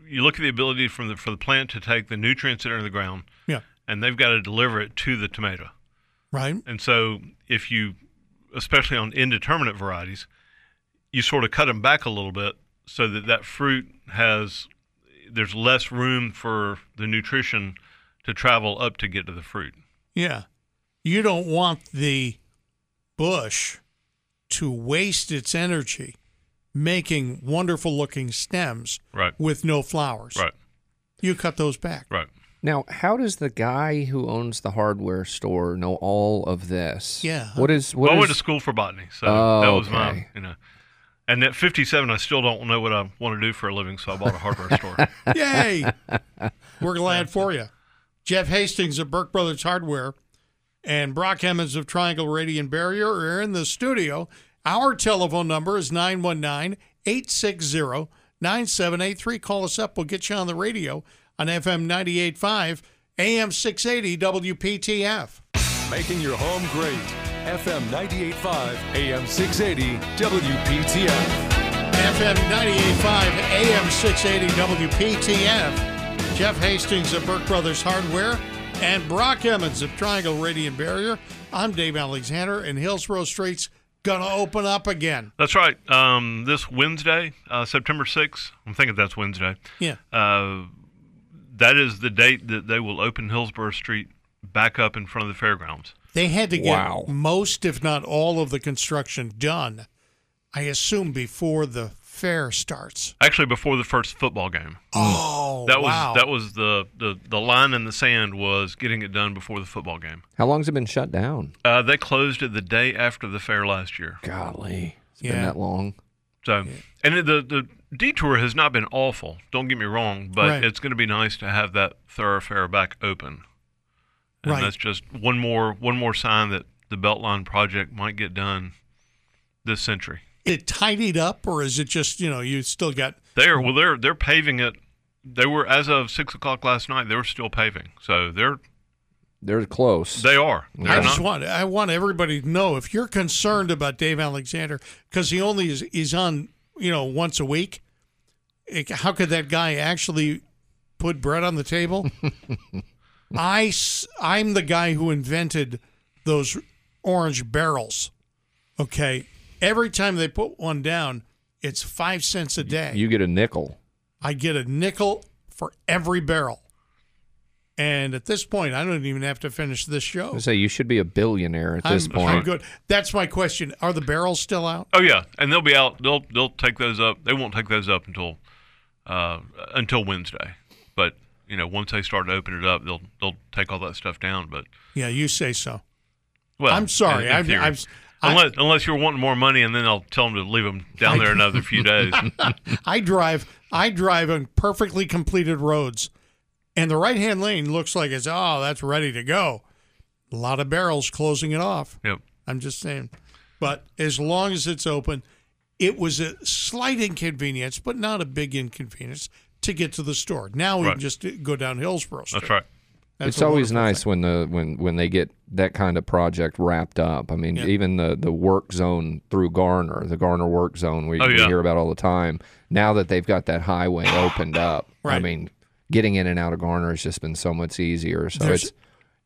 you look at the ability from the for the plant to take the nutrients that are in the ground, Yeah. and they've got to deliver it to the tomato. Right. And so, if you especially on indeterminate varieties, you sort of cut them back a little bit so that that fruit has there's less room for the nutrition to travel up to get to the fruit. Yeah. You don't want the bush to waste its energy making wonderful looking stems Right. with no flowers. Right. You cut those back. Right. Now, how does the guy who owns the hardware store know all of this? Yeah. What is what well, I went to school for botany, so Oh, that was my, you know. And at 57, I still don't know what I want to do for a living, so I bought a hardware store. Yay! We're glad for you. Jeff Hastings of Burke Brothers Hardware and Brock Emmons of Triangle Radiant Barrier are in the studio. Our telephone number is 919 860 9783. Call us up. We'll get you on the radio on FM 98.5, AM 680, WPTF. Making your home great. FM 98.5, AM 680, WPTF. FM 98.5, AM 680, WPTF. Jeff Hastings of Burke Brothers Hardware and Brock Emmons of Triangle Radiant Barrier. I'm Dave Alexander, and Hillsborough Street's gonna open up again. That's right. Um, this Wednesday, uh, September 6th, I'm thinking that's Wednesday. Yeah. Uh, that is the date that they will open Hillsborough Street back up in front of the fairgrounds. They had to get Wow. most, if not all, of the construction done, I assume, before the fair starts. Actually, before the first football game. Oh, That was wow. that was the, the, the line in the sand was getting it done before the football game. How long's it been shut down? Uh, they closed it the day after the fair last year. Golly, it's been that long. So, and the the detour has not been awful. Don't get me wrong, but Right. it's going to be nice to have that thoroughfare back open. And Right. that's just one more one more sign that the Beltline project might get done this century. It tidied up, or is it just you know you still got They're well, they're they're paving it. They were as of six o'clock last night. They were still paving, so they're They're close. they are. I They're just not, want I want everybody to know if you're concerned about Dave Alexander because he only is he's on you know once a week. it- how could that guy actually put bread on the table? I I'm the guy who invented those orange barrels. Okay, every time they put one down, it's five cents a day. you get a nickel. I get a nickel for every barrel. And at this point, I don't even have to finish this show. I say you should be a billionaire at this I'm, point. I'm good. That's my question. Are the barrels still out? oh yeah, and they'll be out. They'll they'll take those up. They won't take those up until uh, until Wednesday. But you know, once they start to open it up, they'll they'll take all that stuff down. But Yeah, you say so. well, I'm sorry. in- in I've, theory. I've, I, unless unless you're wanting more money, and then I'll tell them to leave them down there another few days. I drive. I drive on perfectly completed roads, and the right hand lane looks like it's oh that's ready to go. A lot of barrels closing it off. yep. I'm just saying. But as long as it's open, it was a slight inconvenience, but not a big inconvenience to get to the store. Now we Right. can just go down Hillsborough Street. That's right. That's it's always wonderful nice when the when when they get that kind of project wrapped up. I mean, Yeah. even the the work zone through Garner, the Garner work zone, we, Oh, we hear about all the time. Now that they've got that highway opened up, I mean, getting in and out of Garner has just been so much easier. So There's- it's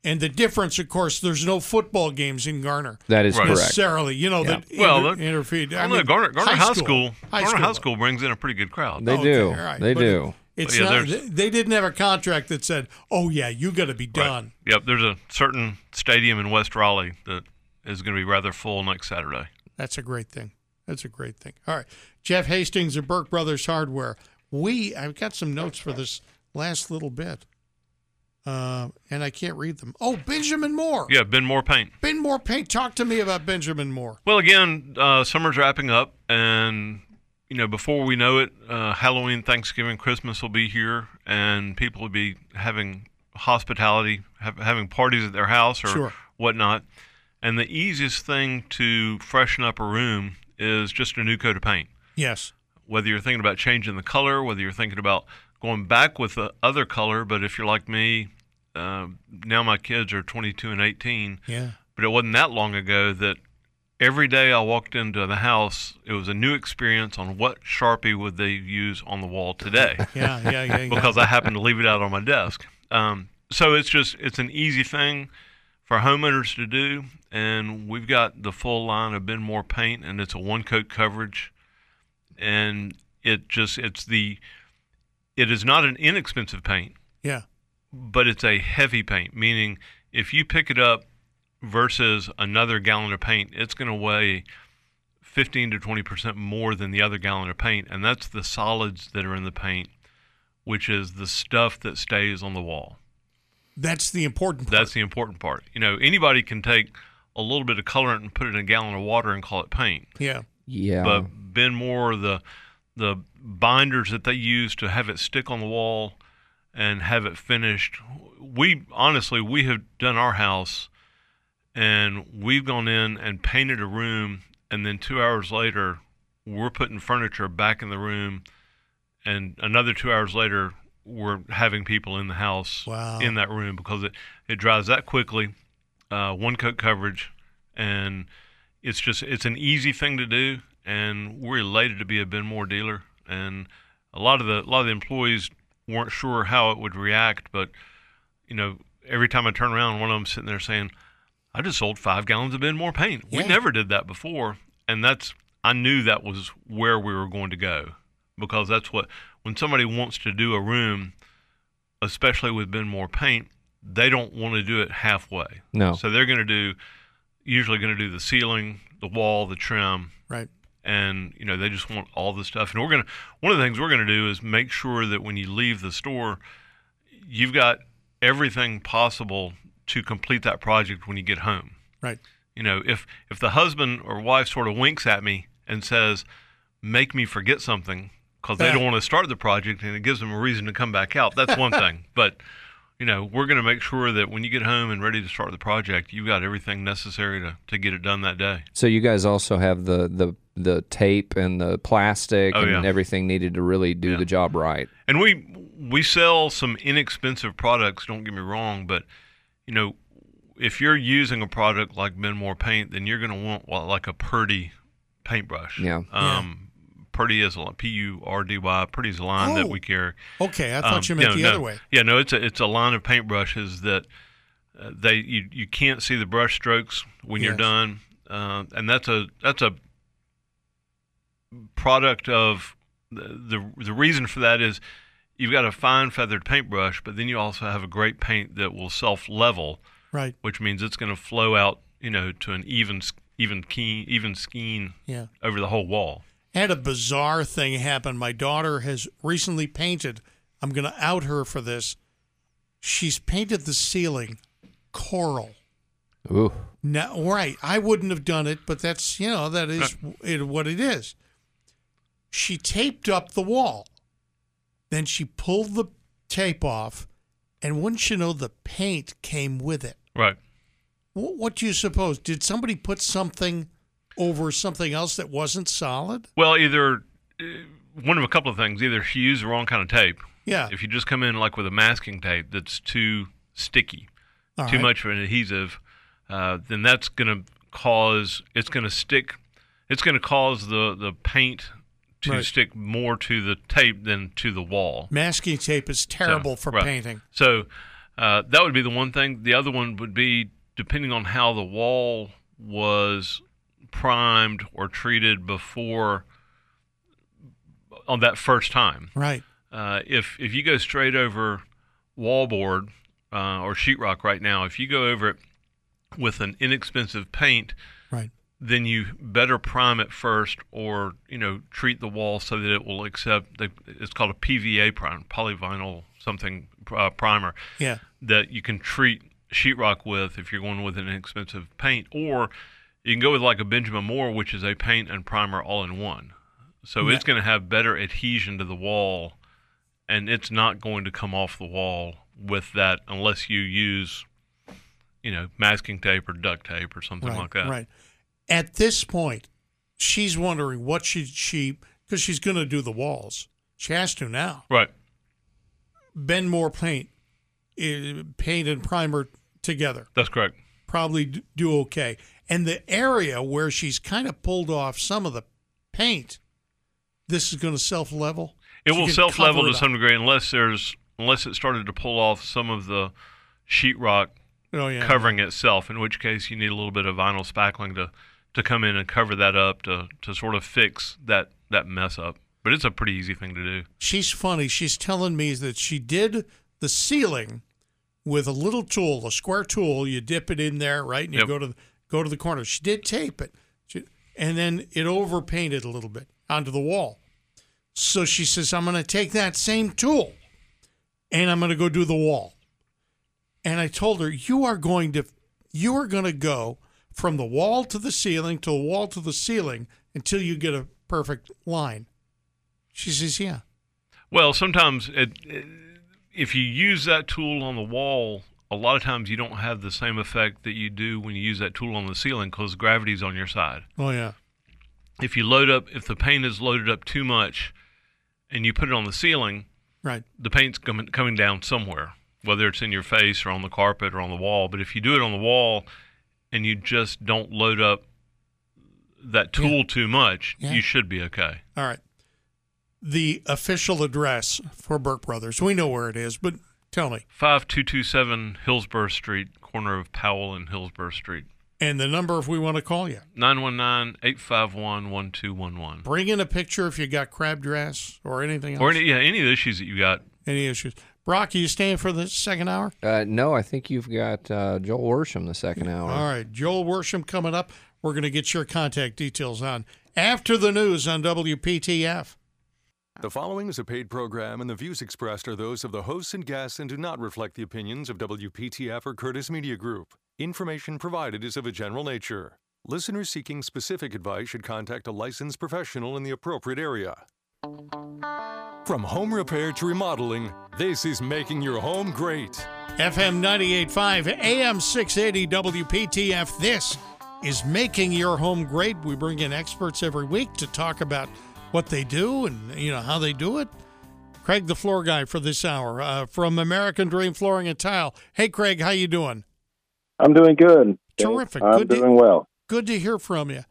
And the difference, of course, there's no football games in Garner that is Right. necessarily. You know that Well, inter- the- interfered. I don't. Garner, Garner High, School, high Garner school. High School brings in a pretty good crowd. They Okay, do. all right. They But do. It's Yeah, not. They, didn't have a contract that said, "Oh yeah, you got to be Right. done." Yep. There's a certain stadium in West Raleigh that is going to be rather full next Saturday. That's a great thing. That's a great thing. All right, Jeff Hastings of Burke Brothers Hardware. We I've got some notes for this last little bit, uh, and I can't read them. Oh, Benjamin Moore. Yeah, Ben Moore Paint. Ben Moore Paint. Talk to me about Benjamin Moore. Well, again, uh, summer's wrapping up, and you know, before we know it, uh, Halloween, Thanksgiving, Christmas will be here, and people will be having hospitality, have, having parties at their house or Sure. whatnot. And the easiest thing to freshen up a room is just a new coat of paint. Yes. Whether you're thinking about changing the color, whether you're thinking about going back with the other color, but if you're like me, uh, now my kids are 22 and 18 Yeah. but it wasn't that long ago that every day I walked into the house, it was a new experience on what Sharpie would they use on the wall today Yeah. Yeah. Yeah. yeah. because I happened to leave it out on my desk. Um, so it's just it's an easy thing for homeowners to do, and we've got the full line of Ben Moore paint, and it's a one coat coverage, and it just it's the it is not an inexpensive paint, Yeah. but it's a heavy paint, meaning if you pick it up versus another gallon of paint, it's going to weigh 15 to 20 percent more than the other gallon of paint, and that's the solids that are in the paint, which is the stuff that stays on the wall. That's the important part. That's the important part. You know, anybody can take a little bit of colorant and put it in a gallon of water and call it paint. yeah. Yeah. But Ben Moore, the the binders that they use to have it stick on the wall and have it finished, we honestly we have done our house, and we've gone in and painted a room, and then two hours later, we're putting furniture back in the room, and another two hours later, we're having people in the house Wow. in that room because it it dries that quickly, uh, one coat coverage, and it's just it's an easy thing to do, and we're elated to be a Ben Moore dealer. And a lot of the a lot of the employees weren't sure how it would react, but you know, every time I turn around, one of them sitting there saying, "I just sold five gallons of Ben Moore paint. We never did that before," and that's I knew that was where we were going to go because that's what when somebody wants to do a room, especially with Ben Moore paint, they don't want to do it halfway. No. So they're going to do usually going to do the ceiling, the wall, the trim, Right. and you know they just want all the stuff. And we're going to one of the things we're going to do is make sure that when you leave the store, you've got everything possible to complete that project when you get home. Right. You know, if if the husband or wife sort of winks at me and says, "Make me forget something," because they don't want to start the project, and it gives them a reason to come back out. That's one thing. But you know, we're going to make sure that when you get home and ready to start the project, you've got everything necessary to, to get it done that day. So you guys also have the the the tape and the plastic Oh, and yeah. everything needed to really do Yeah. the job right. And we we sell some inexpensive products. Don't get me wrong, but you know, if you're using a product like Ben Moore paint, then you're going to want well, like a Purdy paintbrush. Yeah. Um, Purdy is a P U R D Y. Purdy is a line that Oh. we carry. Okay. I thought Um, you meant no, the no. other way. Yeah, no, it's a it's a line of paintbrushes that uh, they you you can't see the brush strokes when you're done, uh, and that's a that's a product of the, the the reason for that is you've got a fine feathered paintbrush, but then you also have a great paint that will self level, Right. which means it's going to flow out, you know, to an even s- even keen even skeen Yeah. over the whole wall. had a bizarre thing happen. My daughter has recently painted. I'm going to out her for this. She's painted the ceiling coral. Ooh. Now, right, I wouldn't have done it, but that's you know that is it, what it is. She taped up the wall, then she pulled the tape off, and wouldn't you know, the paint came with it. Right. Wh- What do you suppose? Did somebody put something over something else that wasn't solid? Well, either uh, one of a couple of things. Either she used the wrong kind of tape. Yeah. If you just come in like with a masking tape that's too sticky, All too right. much of an adhesive, uh, then that's going to cause it's going to stick. It's going to cause the the paint to Right. stick more to the tape than to the wall. Masking tape is terrible So, for right. painting. So uh, that would be the one thing. The other one would be depending on how the wall was primed or treated before on that first time. Right. Uh, if if you go straight over wallboard uh, or sheetrock right now, if you go over it with an inexpensive paint. Then you better prime it first, or you know treat the wall so that it will accept. The, it's called a PVA prime, polyvinyl something uh, primer Yeah. that you can treat sheetrock with if you're going with an expensive paint, or you can go with like a Benjamin Moore, which is a paint and primer all in one. So Yeah. it's going to have better adhesion to the wall, and it's not going to come off the wall with that unless you use, you know, masking tape or duct tape or something Right. like that. Right. At this point, she's wondering what should she because she's going to do the walls. She has to now. Right. Ben Moore paint, eh, paint and primer together. That's correct. Probably do okay. And the area where she's kind of pulled off some of the paint, this is going to self level. It will self level to some degree unless there's unless it started to pull off some of the sheetrock Oh yeah. covering itself. In which case, you need a little bit of vinyl spackling to to come in and cover that up to to sort of fix that that mess up. But it's a pretty easy thing to do. She's funny. She's telling me that she did the ceiling with a little tool, a square tool. You dip it in there, right, and you Yep. go to the, go to the corner. She did tape it, she, and then it overpainted a little bit onto the wall. So she says, "I'm going to take that same tool, and I'm going to go do the wall." And I told her, "You are going to, you are going to go from the wall to the ceiling to the wall to the ceiling until you get a perfect line." She says, "Yeah." Well, sometimes it, it, if you use that tool on the wall, a lot of times you don't have the same effect that you do when you use that tool on the ceiling because gravity's on your side. Oh yeah. If you load up, if the paint is loaded up too much, and you put it on the ceiling, Right. the paint's coming coming down somewhere, whether it's in your face or on the carpet or on the wall. But if you do it on the wall, and you just don't load up that tool too much, Yeah. you should be okay. All right. The official address for Burke Brothers. We know where it is, but tell me. 5227 Hillsborough Street, corner of Powell and Hillsborough Street. And the number if we want to call you. 919-851-1211. Bring in a picture if you got crabgrass or anything else. Or any, yeah, any of the issues that you got. any issues. Brock, are you staying for the second hour? Uh, no, I think you've got uh, Joel Worsham the second hour. All right. Joel Worsham coming up. We're going to get your contact details on after the news on WPTF. The following is a paid program, and the views expressed are those of the hosts and guests and do not reflect the opinions of WPTF or Curtis Media Group. Information provided is of a general nature. Listeners seeking specific advice should contact a licensed professional in the appropriate area. From home repair to remodeling, this is making your home great. FM 98.5, AM 680 WPTF. This is Making Your Home Great. We bring in experts every week to talk about what they do and you know how they do it. Cregg, the floor guy for this hour uh, from American Dream Flooring and Tile. Hey, Cregg, how you doing? I'm doing good. Terrific. I'm Good to- doing well. Good to hear from you.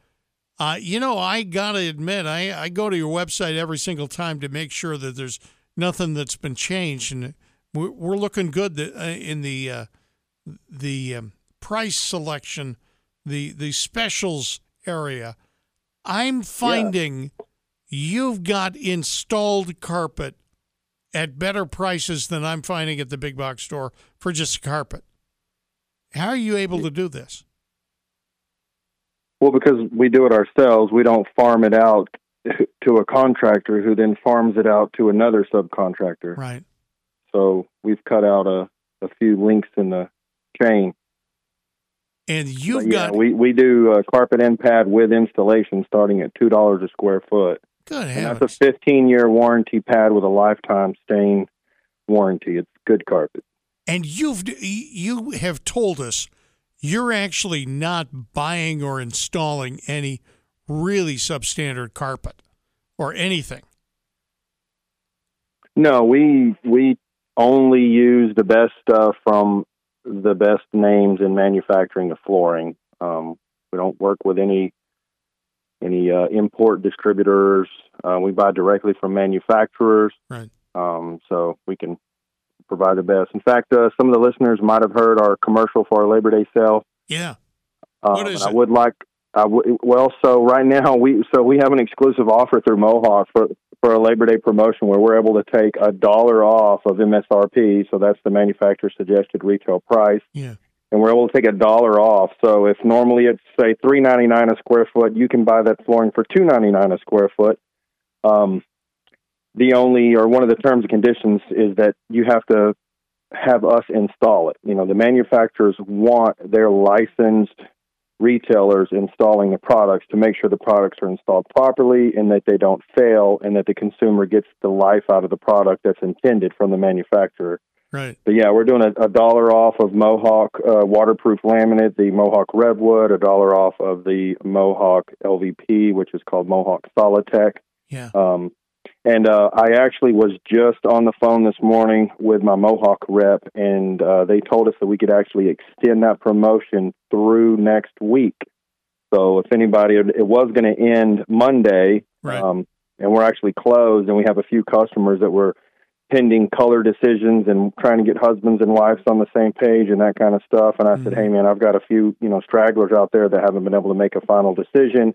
Uh, you know, I gotta admit, I, I go to your website every single time to make sure that there's nothing that's been changed, and we're, we're looking good uh, in the uh, the um, price selection, the the specials area. I'm finding you've got installed carpet at better prices than I'm finding at the big box store for just carpet. How are you able to do this? Well, because we do it ourselves, we don't farm it out to a contractor who then farms it out to another subcontractor. Right. So we've cut out a, a few links in the chain. And you've But yeah, got we we do uh, carpet and pad with installation starting at two dollars a square foot, good and that's a fifteen year warranty pad with a lifetime stain warranty. It's good carpet. and you've you have told us you're actually not buying or installing any really substandard carpet or anything. No, we we only use the best stuff from the best names in manufacturing of flooring. Um, we don't work with any any uh, import distributors. Uh, we buy directly from manufacturers, Right. um, so we can provide the best. In fact, uh, some of the listeners might have heard our commercial for our Labor Day sale. Yeah. Um, What is and I would like. I w- well, so right now we so we have an exclusive offer through Mohawk for for a Labor Day promotion where we're able to take a dollar off of MSRP, so that's the manufacturer suggested retail price, Yeah. and we're able to take a dollar off. So if normally it's say three ninety nine a square foot, you can buy that flooring for two ninety nine a square foot. Um, the only or one of the terms and conditions is that you have to have us install it. You know, the manufacturers want their licensed retailers installing the products to make sure the products are installed properly and that they don't fail and that the consumer gets the life out of the product that's intended from the manufacturer. Right. But yeah, we're doing a, a dollar off of Mohawk uh, waterproof laminate, the Mohawk RevWood, a dollar off of the Mohawk LVP, which is called Mohawk SolidTech. Yeah. Um, and uh, I actually was just on the phone this morning with my Mohawk rep, and uh, they told us that we could actually extend that promotion through next week. So if anybody, it was going to end Monday, Right. um, and we're actually closed, and we have a few customers that were pending color decisions and trying to get husbands and wives on the same page and that kind of stuff. And I said, Mhm. "Hey, man, I've got a few, you know, stragglers out there that haven't been able to make a final decision."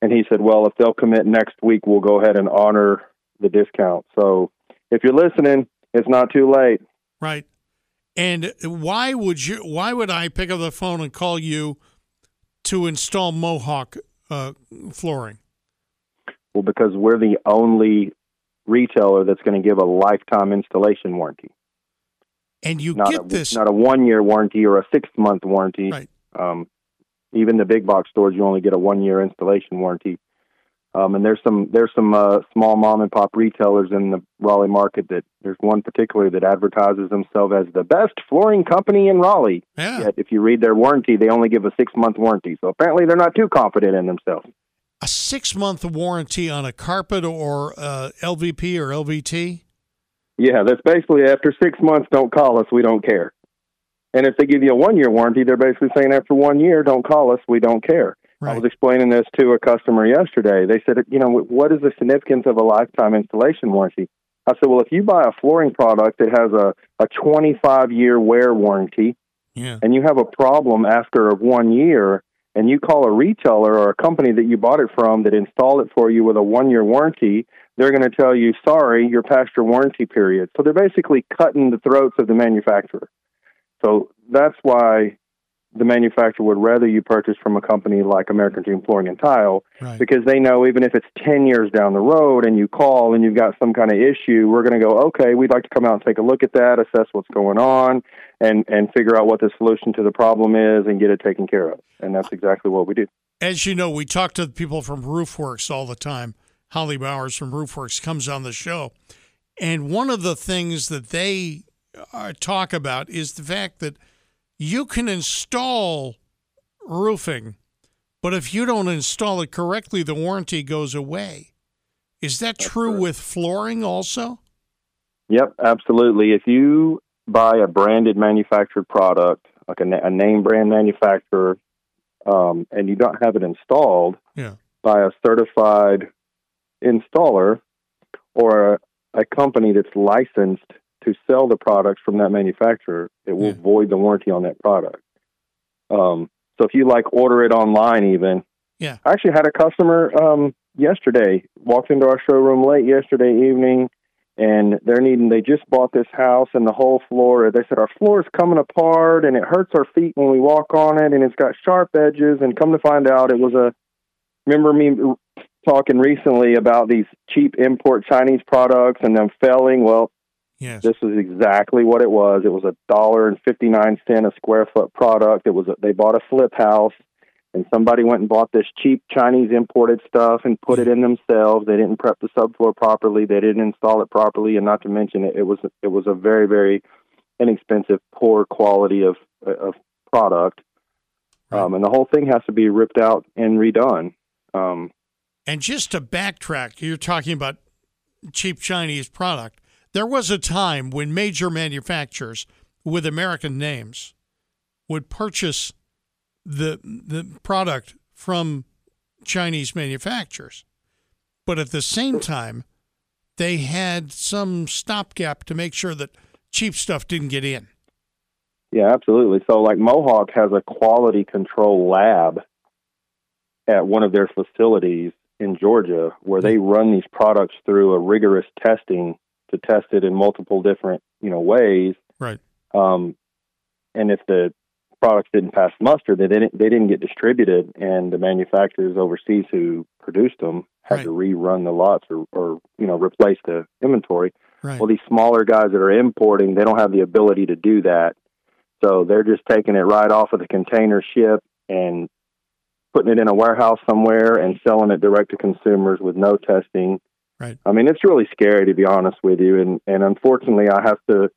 And he said, "Well, if they'll commit next week, we'll go ahead and honor the discount." So, if you're listening, it's not too late. Right. And why would you? Why would I pick up the phone and call you to install Mohawk uh, flooring? Well, because we're the only retailer that's going to give a lifetime installation warranty. And you not get a, this. not a one year warranty or a six month warranty. Right. Um, even the big box stores, you only get a one year installation warranty. Um, and there's some there's some uh, small mom and pop retailers in the Raleigh market that there's one particularly that advertises themselves as the best flooring company in Raleigh. yeah. Yet if you read their warranty, they only give a six month warranty. So apparently they're not too confident in themselves. A six month warranty on a carpet or uh, LVP or LVT. Yeah, that's basically after six months, don't call us, we don't care. And if they give you a one year warranty, they're basically saying after one year, don't call us, we don't care. I was explaining this to a customer yesterday. They said, you know, what is the significance of a lifetime installation warranty? I said, well, if you buy a flooring product that has a, a 25 year wear warranty Yeah. and you have a problem after one year and you call a retailer or a company that you bought it from that installed it for you with a one year warranty, they're going to tell you, sorry, you're past your warranty period. So they're basically cutting the throats of the manufacturer. So that's why the manufacturer would rather you purchase from a company like American Dream Flooring and Tile Right. because they know even if it's 10 years down the road and you call and you've got some kind of issue, we're going to go, okay, we'd like to come out and take a look at that, assess what's going on, and, and figure out what the solution to the problem is and get it taken care of. And that's exactly what we do. As you know, we talk to people from Roofworks all the time. Holly Bowers from Roofworks comes on the show. And one of the things that they uh, talk about is the fact that you can install roofing, but if you don't install it correctly, the warranty goes away. Is that true correct. with flooring also? Yep, absolutely. If you buy a branded manufactured product, like a, na- a name brand manufacturer, um, and you don't have it installed Yeah. by a certified installer or a, a company that's licensed to sell the products from that manufacturer, it will Yeah. void the warranty on that product. Um, so if you like order it online, even Yeah. I actually had a customer um, yesterday walked into our showroom late yesterday evening, and they're needing. They just bought this house, and the whole floor. They said our floor is coming apart, and it hurts our feet when we walk on it, and it's got sharp edges. And come to find out, it was a. Remember me talking recently about these cheap import Chinese products and them failing? Well, Yes. this is exactly what it was. It was a dollar and fifty nine cent a square foot product. It was a, they bought a flip house, and somebody went and bought this cheap Chinese imported stuff and put it in themselves. They didn't prep the subfloor properly. They didn't install it properly, and not to mention it, it was it was a very very inexpensive, poor quality of of product. Um, and the whole thing has to be ripped out and redone. Um, And just to backtrack, you're talking about cheap Chinese product. There was a time when major manufacturers with American names would purchase the the product from Chinese manufacturers. But at the same time, they had some stopgap to make sure that cheap stuff didn't get in. Yeah, absolutely. So, like Mohawk has a quality control lab at one of their facilities in Georgia where they run these products through a rigorous testing to test it in multiple different, you know, ways. Right. Um, and if the products didn't pass muster, they didn't they didn't get distributed, and the manufacturers overseas who produced them had Right. to rerun the lots or, or you know replace the inventory. Right. Well, these smaller guys that are importing, they don't have the ability to do that. So they're just taking it right off of the container ship and putting it in a warehouse somewhere and selling it direct to consumers with no testing. Right. I mean, it's really scary to be honest with you, and and unfortunately, I have to.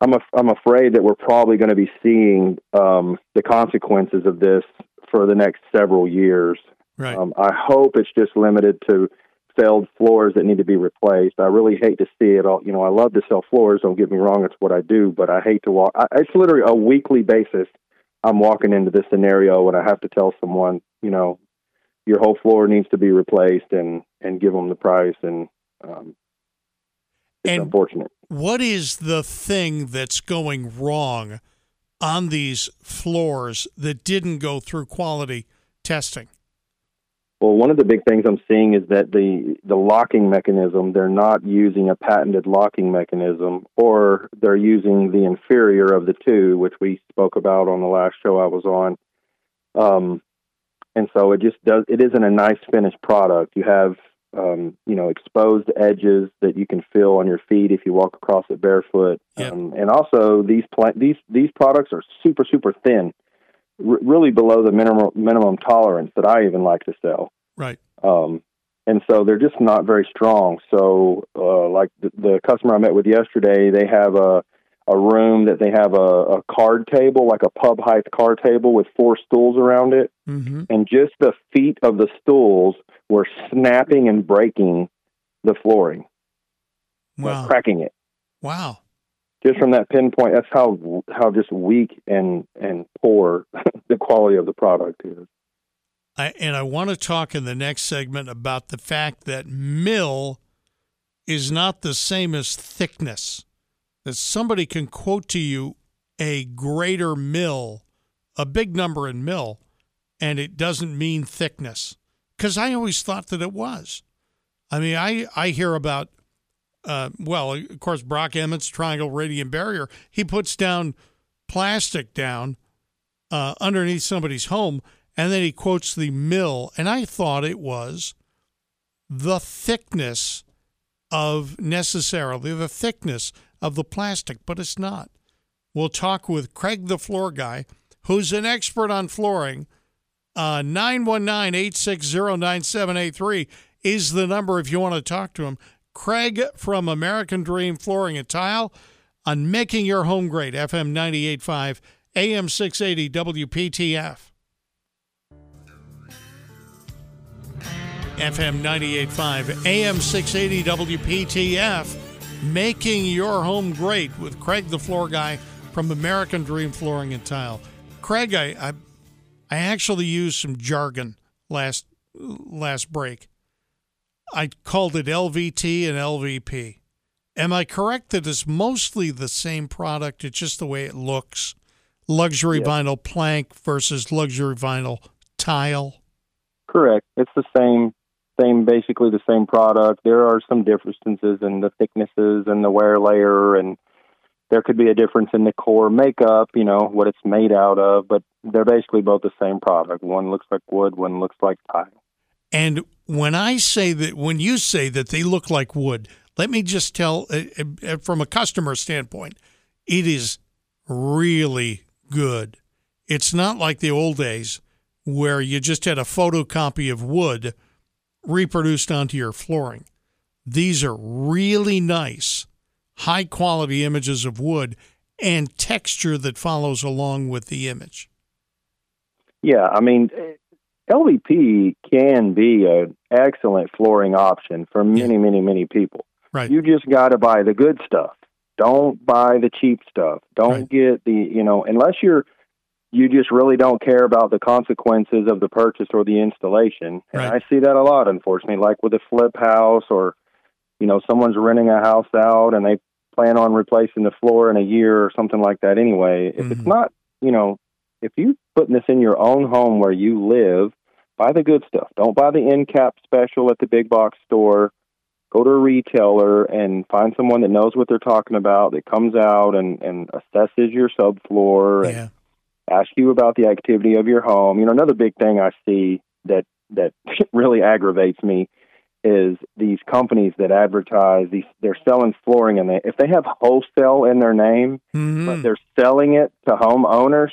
I'm I'm afraid that we're probably going to be seeing um, the consequences of this for the next several years. right. Um, I hope it's just limited to failed floors that need to be replaced. I really hate to see it all. You know, I love to sell floors. Don't get me wrong; it's what I do. But I hate to walk. I, it's literally a weekly basis. I'm walking into this scenario, and I have to tell someone, you know, your whole floor needs to be replaced, and and give them the price. And um, And- unfortunate. What is the thing that's going wrong on these floors that didn't go through quality testing? Well, one of the big things I'm seeing is that the the locking mechanism they're not using a patented locking mechanism, or they're using the inferior of the two, which we spoke about on the last show I was on. Um, and so it just does. It isn't a nice finished product. You have um, you know exposed edges that you can feel on your feet if you walk across it barefoot. Yep. Um, and also these pla- these these products are super super thin, r- really below the minimum minimum tolerance that I even like to sell Right. um, and so they're just not very strong. So, uh, like the, the customer I met with yesterday, they have a a room that they have a, a card table, like a pub height card table with four stools around it, Mm-hmm. and just the feet of the stools were snapping and breaking the flooring, like cracking it. Wow. Just from that pinpoint, that's how how just weak and and poor the quality of the product is. I, and I want to talk in the next segment about the fact that mill is not the same as thickness. That somebody can quote to you a greater mill, a big number in mill, and it doesn't mean thickness. Because I always thought that it was. I mean, I, I hear about, uh, well, of course, Brock Emmons triangle radiant barrier. He puts down plastic down uh, underneath somebody's home, and then he quotes the mill, and I thought it was the thickness of necessarily the thickness of the plastic, but it's not. We'll talk with Cregg, the floor guy, who's an expert on flooring. Uh, 919 860 9783 is the number if you want to talk to him. Cregg from American Dream Flooring and Tile on Making Your Home Great, FM 985, AM 680, WPTF. FM 98.5, AM 680 WPTF, making your home great with Cregg, the floor guy from American Dream Flooring and Tile. Cregg, I, I, I actually used some jargon last last break. I called it LVT and LVP. Am I correct that it's mostly the same product? It's just the way it looks. Luxury vinyl plank versus luxury vinyl tile. Correct. It's the same, same, basically the same product. There are some differences in the thicknesses and the wear layer, and there could be a difference in the core makeup. You know what it's made out of, but they're basically both the same product. One looks like wood, one looks like tile. And when I say that, when you say that they look like wood, let me just tell uh, uh, from a customer standpoint, it is really good. It's not like the old days where you just had a photocopy of wood reproduced onto your flooring. These are really nice, high quality images of wood and texture that follows along with the image. Yeah, I mean, LVP can be an excellent flooring option for many, many, many people. Right. You just got to buy the good stuff. Don't buy the cheap stuff. Don't Right. get the, you know, unless you're you just really don't care about the consequences of the purchase or the installation. And Right. I see that a lot unfortunately like with a flip house or you know, someone's renting a house out and they plan on replacing the floor in a year or something like that anyway. If Mhm. it's not, you know, if you're putting this in your own home where you live, buy the good stuff. Don't buy the end cap special at the big box store. Go to a retailer and find someone that knows what they're talking about that comes out and, and assesses your subfloor and Yeah. Ask you about the activity of your home. You know, another big thing I see that that really aggravates me is these companies that advertise these they're selling flooring and they if they have wholesale in their name Mhm. but they're selling it to homeowners,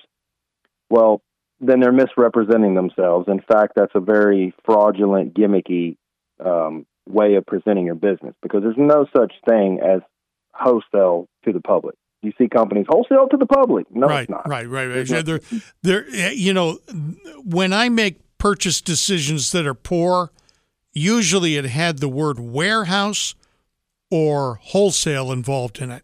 well, then they're misrepresenting themselves. In fact, that's a very fraudulent, gimmicky um, way of presenting your business because there's no such thing as wholesale to the public. You see companies wholesale to the public. No, right, it's not. right, right, right. Yeah, no- There, there. eh, You know, when I make purchase decisions that are poor, usually it had the word warehouse or wholesale involved in it,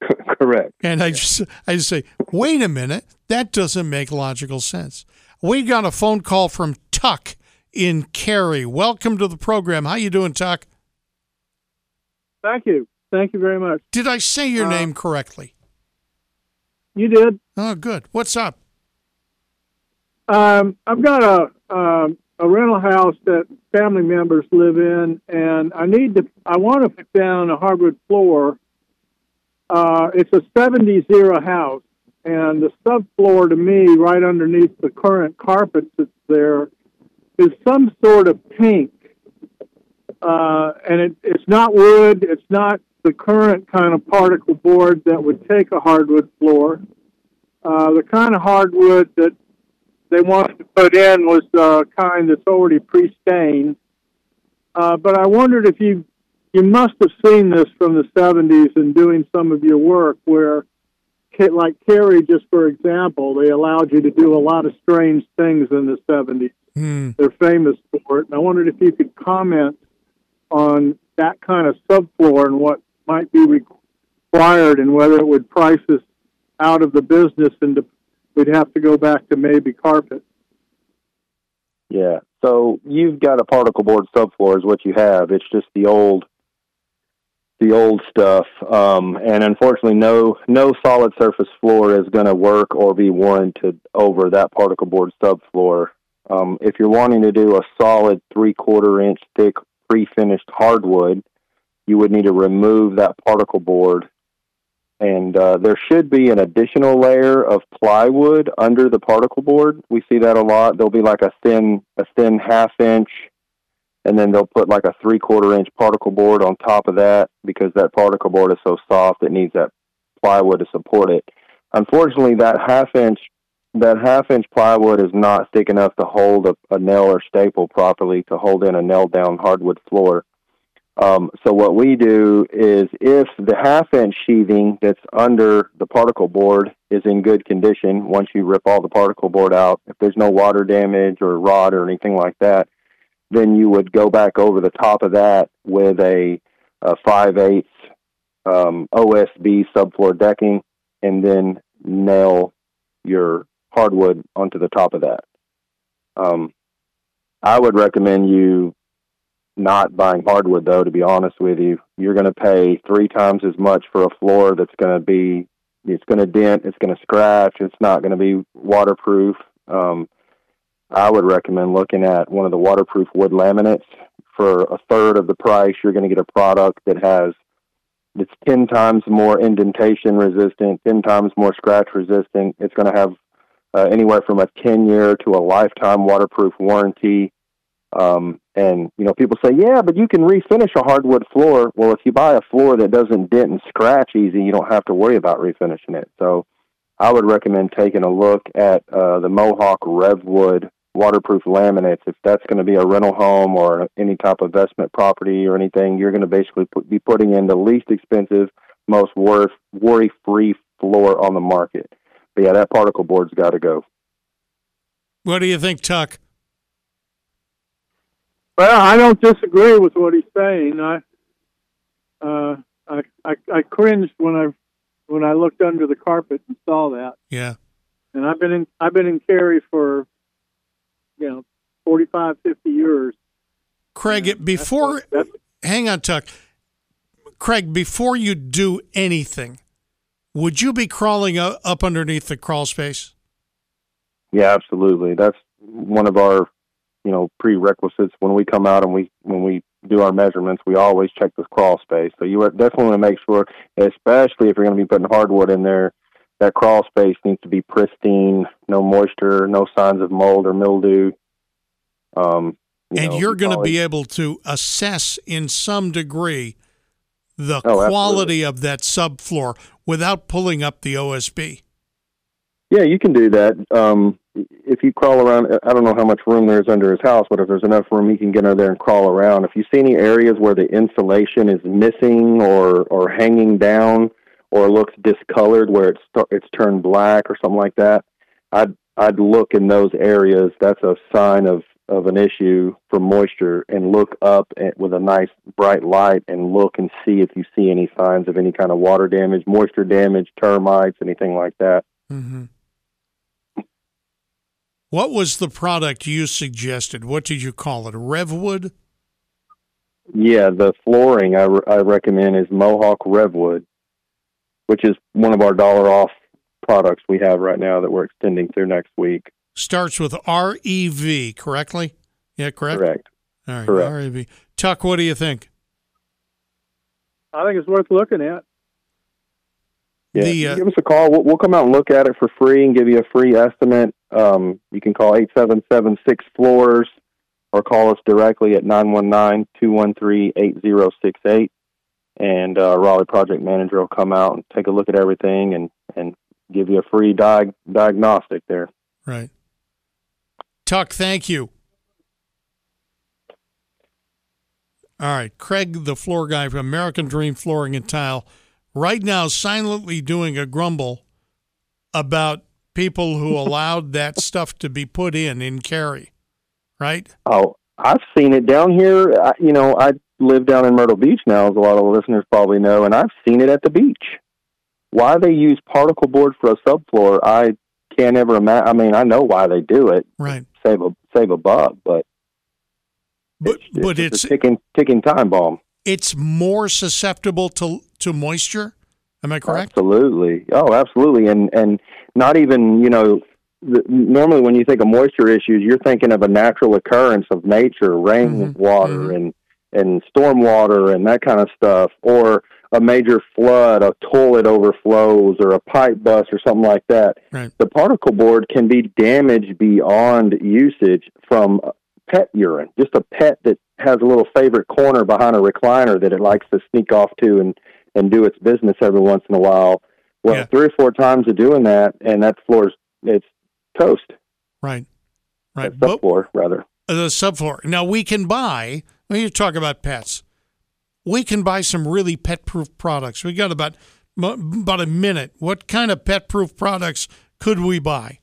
Correct. and I just, I just say, wait a minute, that doesn't make logical sense. We got a phone call from Tuck in Cary. Welcome to the program. How you doing, Tuck? Thank you. Thank you very much. Did I say your Uh, name correctly? You did. Oh, good. What's up? Um, I've got a um, a rental house that family members live in, and I need to. I want to put down a hardwood floor. Uh, it's a '70s era house, and the subfloor to me, right underneath the current carpet that's there, is some sort of pink. Uh, and it, it's not wood. It's not the current kind of particle board that would take a hardwood floor. Uh, the kind of hardwood that they wanted to put in was uh, kind that's already pre-stained. Uh, but I wondered if you you must have seen this from the 70s in doing some of your work where, like Cary, just for example, they allowed you to do a lot of strange things in the 70s. Hmm. They're famous for it. And I wondered if you could comment on that kind of subfloor and what might be required and whether it would price us out of the business and to, we'd have to go back to maybe carpet. Yeah. So you've got a particle board subfloor is what you have. It's just the old the old stuff. Um, and unfortunately no no solid surface floor is gonna work or be warranted over that particle board subfloor. Um, if you're wanting to do a solid three quarter inch thick pre finished hardwood, you would need to remove that particle board and uh, there should be an additional layer of plywood under the particle board. We see that a lot. There'll be like a thin, a thin half inch, and then they'll put like a three quarter inch particle board on top of that because that particle board is so soft it needs that plywood to support it. Unfortunately, that half inch, that half inch plywood is not thick enough to hold a, a nail or staple properly to hold in a nailed down hardwood floor. Um, so what we do is if the half inch sheathing that's under the particle board is in good condition, once you rip all the particle board out, if there's no water damage or rot or anything like that, then you would go back over the top of that with a, a 5 8 um, OSB subfloor decking and then nail your hardwood onto the top of that. Um, I would recommend you not buying hardwood though to be honest with you. You're going to pay three times as much for a floor that's going to be it's going to dent it's going to scratch it's not going to be waterproof. Um, i would recommend looking at one of the waterproof wood laminates. For a third of the price you're going to get a product that has it's 10 times more indentation resistant 10 times more scratch resistant. It's going to have uh, anywhere from a 10 year to a lifetime waterproof warranty. Um, and you know, people say, "Yeah, but you can refinish a hardwood floor." Well, if you buy a floor that doesn't dent and scratch easy, you don't have to worry about refinishing it. So, I would recommend taking a look at uh, the Mohawk RevWood waterproof laminates. If that's going to be a rental home or any type of investment property or anything, you're going to basically put, be putting in the least expensive, most worry-free floor on the market. But yeah, that particle board's got to go. What do you think, Tuck? Well, I don't disagree with what he's saying. I, uh, I, I, I cringed when I, when I looked under the carpet and saw that. Yeah. And I've been in, I've been in Cary for, you know, 45, 50 years. Cregg, before, That's, hang on, Tuck. Cregg, before you do anything, would you be crawling up underneath the crawl space? Yeah, absolutely. That's one of our, you know, prerequisites when we come out and we when we do our measurements. We always check the crawl space. So you definitely want to make sure, especially if you're going to be putting hardwood in there, that crawl space needs to be pristine, no moisture, no signs of mold or mildew. Um, you and know, you're going to be able to assess in some degree the Oh, quality of that subfloor without pulling up the OSB. Yeah, you can do that. Um, if you crawl around, I don't know how much room there is under his house, but if there's enough room, he can get under there and crawl around. If you see any areas where the insulation is missing or or hanging down or looks discolored, where it's it's turned black or something like that, I'd I'd look in those areas. That's a sign of of an issue for moisture, and look up at, with a nice bright light and look and see if you see any signs of any kind of water damage, moisture damage, termites, anything like that. Mm-hmm. What was the product you suggested? What did you call it? RevWood? Yeah, the flooring I, re- I recommend is Mohawk RevWood, which is one of our dollar off products we have right now that we're extending through next week. Starts with R E V, correctly? Yeah, correct. Correct. All right, Correct. R E V. Tuck, what do you think? I think it's worth looking at. Yeah, The, uh, give us a call. We'll, we'll come out and look at it for free and give you a free estimate. Um, you can call eight seven seven six floors or call us directly at 919-213-8068 and uh, Raleigh project manager will come out and take a look at everything and, and give you a free diag- diagnostic there. Right. Tuck, thank you. All right, Cregg, the floor guy from American Dream Flooring and Tile, right now silently doing a grumble about people who allowed that stuff to be put in in Cary, right? Oh, I've seen it down here. I, you know, I live down in Myrtle Beach now, as a lot of the listeners probably know, and I've seen it at the beach. Why they use particle board for a subfloor, I can't ever imagine. I mean, I know why they do it, Right. save a save a buck, but But it's, but it's a ticking ticking time bomb. it's more susceptible to to moisture. Am I correct? Absolutely. Oh, absolutely. And and not even you know. The, normally, when you think of moisture issues, you're thinking of a natural occurrence of nature, rain Mhm, water mhm. and and storm water and that kind of stuff, or a major flood, a toilet overflows, or a pipe bust, or something like that. Right. The particle board can be damaged beyond usage from pet urine, just a pet that has a little favorite corner behind a recliner that it likes to sneak off to and and do its business every once in a while. Well, Yeah. three or four times of doing that, and that floor's it's toast. Right. Right. That But subfloor, rather. Uh, the subfloor. Now we can buy. When you talk about pets, we can buy some really pet-proof products. We got about about a minute. What kind of pet-proof products could we buy?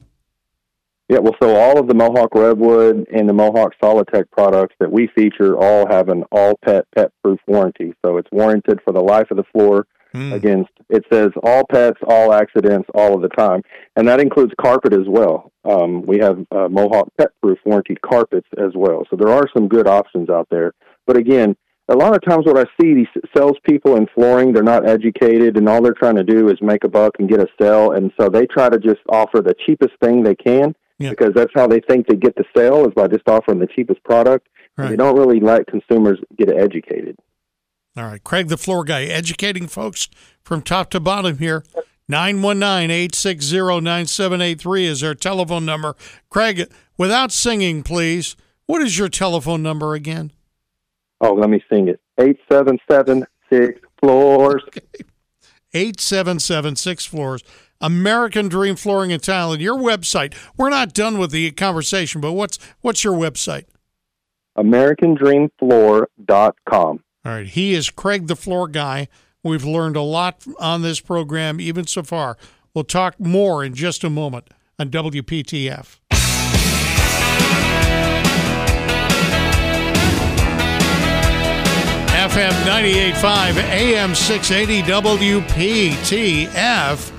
Yeah, well, so all of the Mohawk RevWood and the Mohawk SolidTech products that we feature all have an all pet pet proof warranty. So it's warranted for the life of the floor Hmm. against, it says all pets, all accidents, all of the time. And that includes carpet as well. Um, we have uh, Mohawk pet proof warranty carpets as well. So there are some good options out there. But again, a lot of times what I see these salespeople in flooring, they're not educated and all they're trying to do is make a buck and get a sale. And so they try to just offer the cheapest thing they can Yeah. because that's how they think they get the sale is by just offering the cheapest product. And They don't really let consumers get educated. All right, Cregg, the floor guy, educating folks from top to bottom here. 919 860 9783 is our telephone number. Cregg, without singing, please, what is your telephone number again? Oh, let me sing it. Eight seven seven six floors. 8776 floors. American Dream Flooring and Tile. And your website. We're not done with the conversation, but what's what's your website? AmericanDreamFloor.com. All right. He is Cregg the Floor Guy. We've learned a lot on this program, even so far. We'll talk more in just a moment on WPTF. FM 98.5, AM 680, WPTF.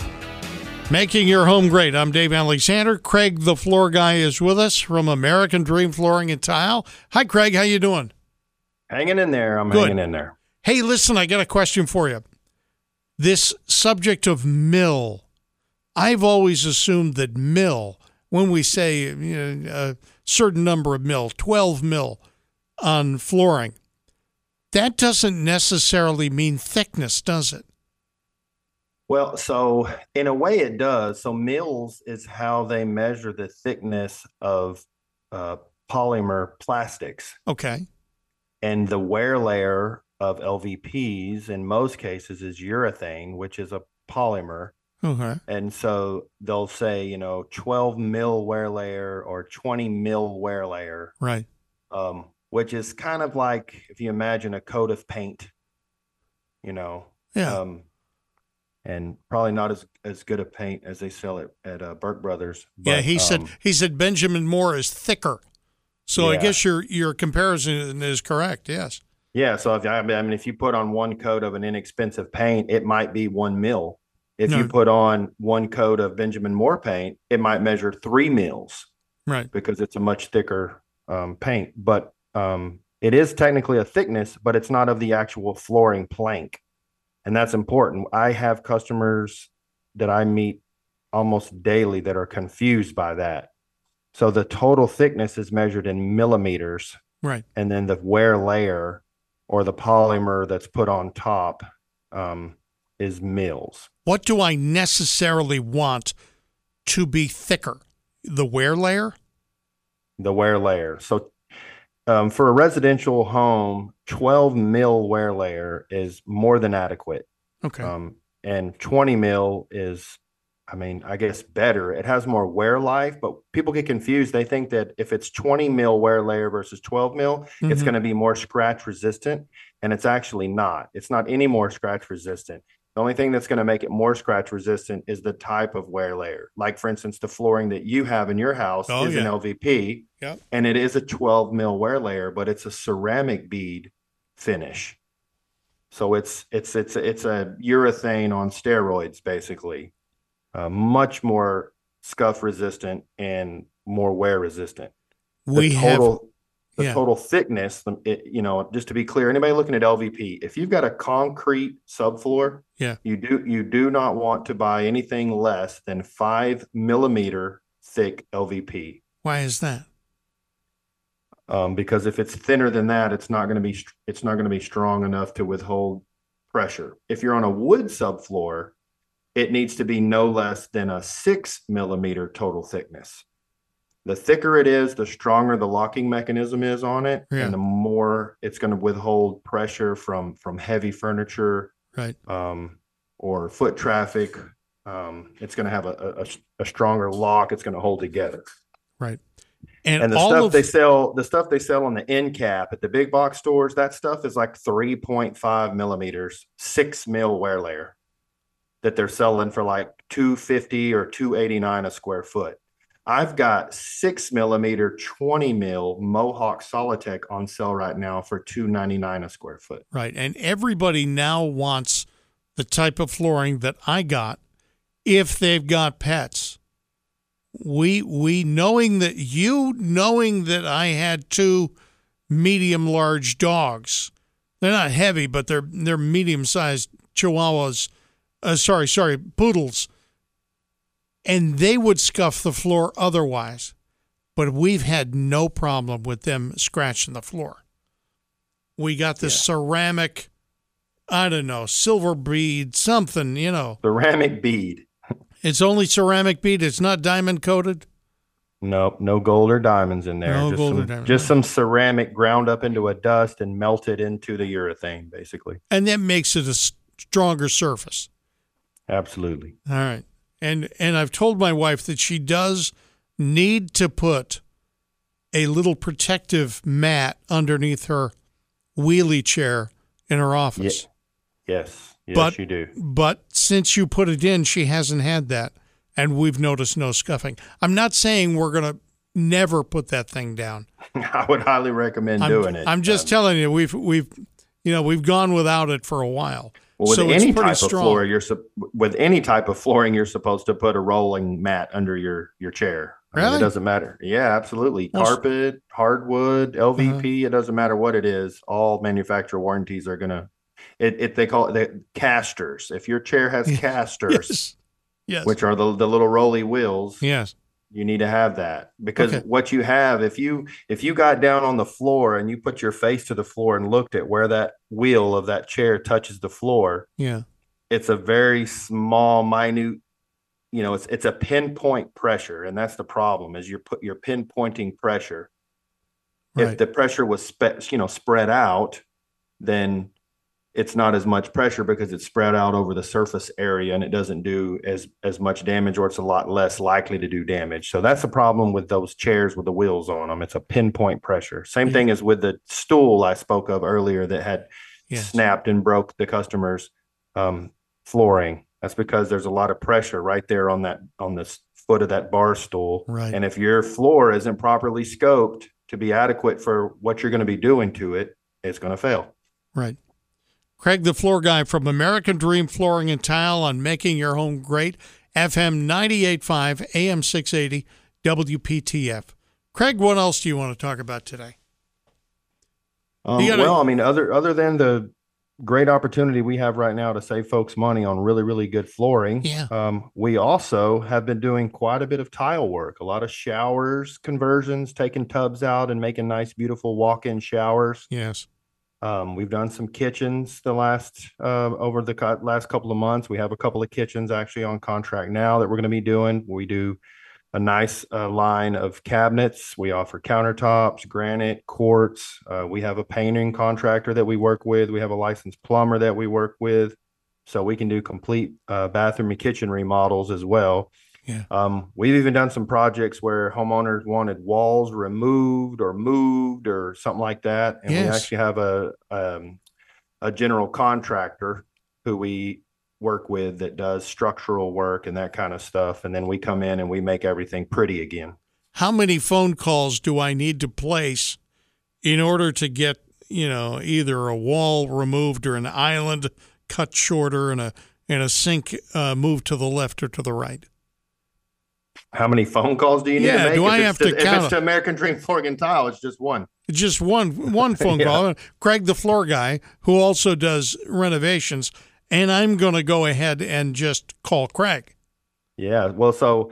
Making your home great. I'm Dave Alexander. Cregg, the floor guy, is with us from American Dream Flooring and Tile. Hi, Cregg. How you doing? Hanging in there. I'm Good. hanging in there. Hey, listen, I got a question for you. This subject of mill, I've always assumed that mill, when we say you know, a certain number of mill, 12 mill on flooring, that doesn't necessarily mean thickness, does it? Well, so in a way it does. So mills is how they measure the thickness of uh, polymer plastics. Okay. And the wear layer of LVPs in most cases is urethane, which is a polymer. Okay. And so they'll say, you know, 12 mil wear layer or 20 mil wear layer, Right. um, which is kind of like if you imagine a coat of paint, you know, Yeah. um, and probably not as as good a paint as they sell it at uh, Burke Brothers. yeah, but, he said um, he said Benjamin Moore is thicker. So I guess your your comparison is correct. Yes. yeah. So if I mean, if you put on one coat of an inexpensive paint, it might be one mil. If No. you put on one coat of Benjamin Moore paint, it might measure three mils Right. because it's a much thicker um, paint. But um, It is technically a thickness, but it's not of the actual flooring plank. And that's important. I have customers that I meet almost daily that are confused by that. So the total thickness is measured in millimeters, Right. and then the wear layer or the polymer that's put on top um, is mils. What do I necessarily want to be thicker? The wear layer? the wear layer. So um, for a residential home, 12 mil wear layer is more than adequate. Okay. Um, and 20 mil is, I mean, I guess better. It has more wear life, but people get confused. They think that if it's 20 mil wear layer versus 12 mil, it's Mhm. going to be more scratch resistant. And it's actually not. It's not any more scratch resistant. The only thing that's going to make it more scratch resistant is the type of wear layer. Like, for instance, the flooring that you have in your house Oh, is an. LVP Yep. and it is a 12 mil wear layer, but it's a ceramic bead finish. So it's it's it's it's a urethane on steroids, basically. Uh, much more scuff resistant and more wear resistant. The we have the yeah. total thickness. It, you know, just to be clear, anybody looking at LVP, if you've got a concrete subfloor, Yeah. you do you do not want to buy anything less than five millimeter thick LVP why is that? Um, because if it's thinner than that, it's not going to be str- it's not going to be strong enough to withhold pressure. If you're on a wood subfloor, it needs to be no less than a six millimeter total thickness. The thicker it is, the stronger the locking mechanism is on it, Yeah. and the more it's going to withhold pressure from from heavy furniture Right. um, or foot traffic. Um, it's going to have a, a- a, a stronger lock. It's going to hold together Right. And, and the stuff of they sell the stuff they sell on the end cap at the big box stores that stuff is like 3.5 millimeters six mil wear layer that they're selling for like 250 or 289 a square foot i've got six millimeter 20 mil mohawk SolidTech on sale right now for 299 a square foot Right. And everybody now wants the type of flooring that I got if they've got pets. We we knowing that you knowing that I had two medium large dogs. They're not heavy, but they're they're medium sized chihuahuas. Uh, sorry, sorry, poodles. And they would scuff the floor otherwise. But we've had no problem with them scratching the floor. We got this Yeah. ceramic, I don't know, silver bead, something, you know. ceramic bead It's only ceramic bead. It's not diamond coated. Nope, no gold or diamonds in there. No just gold or some, diamond. just some ceramic ground up into a dust and melted into the urethane, basically. And that makes it a stronger surface. Absolutely. All right. And and I've told my wife that she does need to put a little protective mat underneath her wheelie chair in her office. Yes. Yes, But- you do. But since you put it in, she hasn't had that. And we've noticed no scuffing. I'm not saying we're going to never put that thing down. I would highly recommend I'm, doing it. I'm just Um, telling you, we've we've you know we've gone without it for a while. well, with so it's any pretty type strong. of floor, you're with any type of flooring, you're supposed to put a rolling mat under your your chair. I mean, Really? it doesn't matter. Yeah, absolutely. Well, Uh-huh. Carpet, hardwood, LVP. It doesn't matter what it is. All manufacturer warranties are gonna. It, it they call it the casters. If your chair has casters, Yes. Yes. which are the the little rolly wheels, yes. you need to have that because Okay. what you have if you if you got down on the floor and you put your face to the floor and looked at where that wheel of that chair touches the floor Yeah. it's a very small minute you know it's it's a pinpoint pressure and that's the problem is you're put you're pinpointing pressure Right. if the pressure was spe- you know spread out then it's not as much pressure because it's spread out over the surface area and it doesn't do as as much damage or it's a lot less likely to do damage so that's the problem with those chairs with the wheels on them it's a pinpoint pressure same Yeah. thing as with the stool i spoke of earlier that had Yes. snapped and broke the customer's um, flooring that's because there's a lot of pressure right there on that on the s- foot of that bar stool Right. and if your floor isn't properly scoped to be adequate for what you're going to be doing to it, it's going to fail. Right. Cregg, the floor guy from American Dream Flooring and Tile on making your home great. FM 98.5, AM 680, WPTF. Cregg, what else do you want to talk about today? Um, gotta- well, I mean, other other than the great opportunity we have right now to save folks money on really really good flooring, Yeah. um, we also have been doing quite a bit of tile work. A lot of showers conversions, taking tubs out and making nice, beautiful walk-in showers. Yes. Um, we've done some kitchens the last uh, over the co- last couple of months. We have a couple of kitchens actually on contract now that we're going to be doing. We do a nice uh, line of cabinets. We offer countertops, granite, quartz. Uh, we have a painting contractor that we work with. We have a licensed plumber that we work with, so we can do complete uh, bathroom and kitchen remodels as well. Yeah. Um, we've even done some projects where homeowners wanted walls removed or moved or something like that, and we actually have a um, a general contractor who we work with that does structural work and that kind of stuff, and then we come in and we make everything pretty again. How many phone calls do I need to place in order to get, you know, either a wall removed or an island cut shorter and a and a sink uh, moved to the left or to the right? How many phone calls do you need Yeah, to make? do If I have to If count it's to American Dream Flooring and Tile, it's just one. Just one one phone Yeah. call. Cregg, the floor guy, who also does renovations, and I'm going to go ahead and just call Cregg. Yeah. Well, so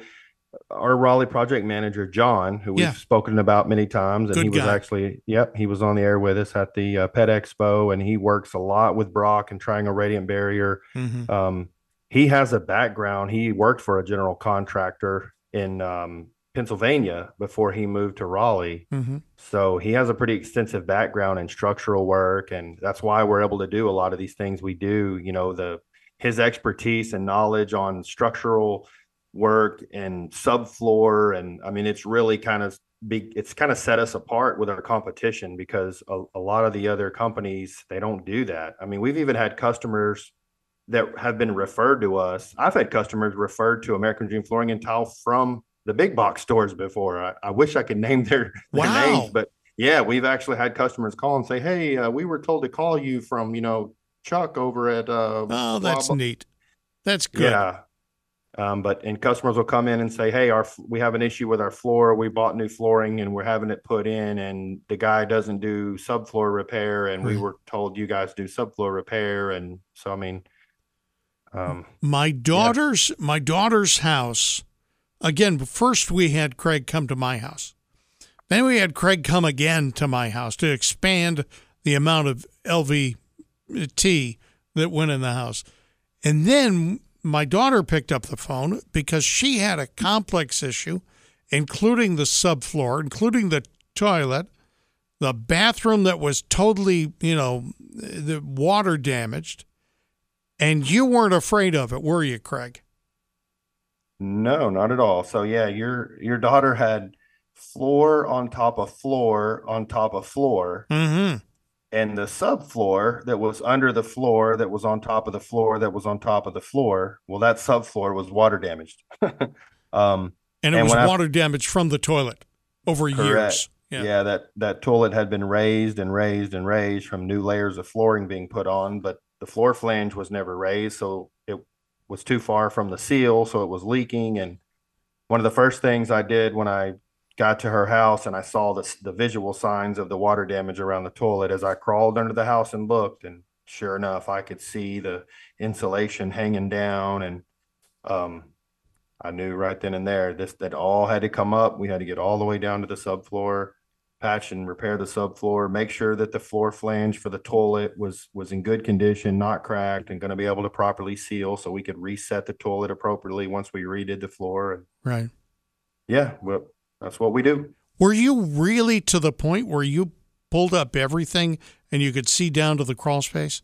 our Raleigh project manager, John, who we've spoken about many times, and Good he was guy. actually, yep, he was on the air with us at the uh, Pet Expo, and he works a lot with Brock and Triangle Radiant Barrier. Mm-hmm. Um, he has a background. He worked for a general contractor in um, Pennsylvania before he moved to Raleigh. Mm-hmm. So he has a pretty extensive background in structural work, and that's why we're able to do a lot of these things we do. You know, the his expertise and knowledge on structural work and subfloor, and I mean, it's really kind of be it's kind of set us apart with our competition because a, a lot of the other companies they don't do that. I mean, we've even had customers that have been referred to us. I've had customers referred to American Dream Flooring and Tile from the big box stores before. I, I wish I could name their, their Wow. names, but yeah, we've actually had customers call and say, "Hey, uh, we were told to call you from you know Chuck over at." Uh, Oh, that's blah." neat. That's good. Yeah. Um, but and customers will come in and say, "Hey, our we have an issue with our floor. We bought new flooring and we're having it put in, and the guy doesn't do subfloor repair, and we were told you guys do subfloor repair." And so, I mean, um, My daughter's my daughter's house. Again, first we had Cregg come to my house. Then we had Cregg come again to my house to expand the amount of LVT that went in the house. And then my daughter picked up the phone because she had a complex issue, including the subfloor, including the toilet, the bathroom that was totally, you know, the water damaged. And you weren't afraid of it, were you, Cregg? No, not at all. So yeah, your your daughter had floor on top of floor on top of floor, Mm-hmm. and the subfloor that was under the floor that was on top of the floor that was on top of the floor. Well, that subfloor was water damaged. um, And it And was when I- water damage from the toilet over years. Yeah. yeah. that that toilet had been raised and raised and raised from new layers of flooring being put on, but the floor flange was never raised, so it was too far from the seal, so it was leaking. And one of the first things I did when I got to her house and I saw the the visual signs of the water damage around the toilet, as I crawled under the house and looked, and sure enough, I could see the insulation hanging down, and um, I knew right then and there this that all had to come up. We had to get all the way down to the subfloor, patch and repair the subfloor, make sure that the floor flange for the toilet was was in good condition, not cracked, and going to be able to properly seal, so we could reset the toilet appropriately once we redid the floor. And Right. yeah, well, that's what we do. Were you really to the point where you pulled up everything and you could see down to the crawl space?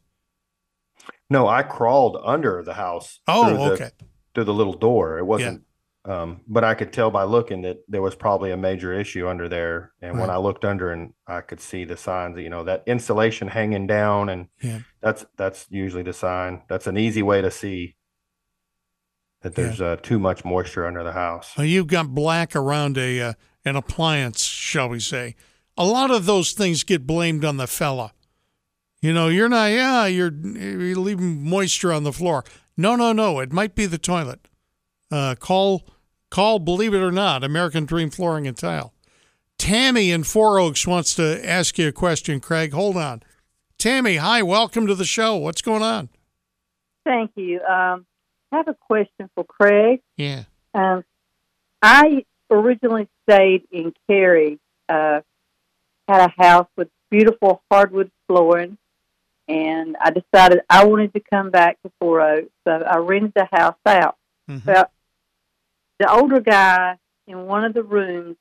No, I crawled under the house. Oh, the- okay. through the little door. It wasn't, um, but I could tell by looking that there was probably a major issue under there. And when I looked under and I could see the signs, you know, that insulation hanging down, and Yeah. that's that's usually the sign. That's an easy way to see that there's uh, too much moisture under the house. You've got black around a uh, an appliance, shall we say? A lot of those things get blamed on the fella. You know, you're not. Yeah, you're, you're leaving moisture on the floor. No, no, no. It might be the toilet. Uh, call, call. Believe it or not, American Dream Flooring and Tile. Tammy in Four Oaks wants to ask you a question, Cregg. Hold on. Tammy, hi, welcome to the show. What's going on? Thank you. Um, I have a question for Cregg. Yeah. Um, I originally stayed in Cary, uh, had a house with beautiful hardwood flooring, and I decided I wanted to come back to Four Oaks, so I rented the house out. Mhm. Well, the older guy in one of the rooms,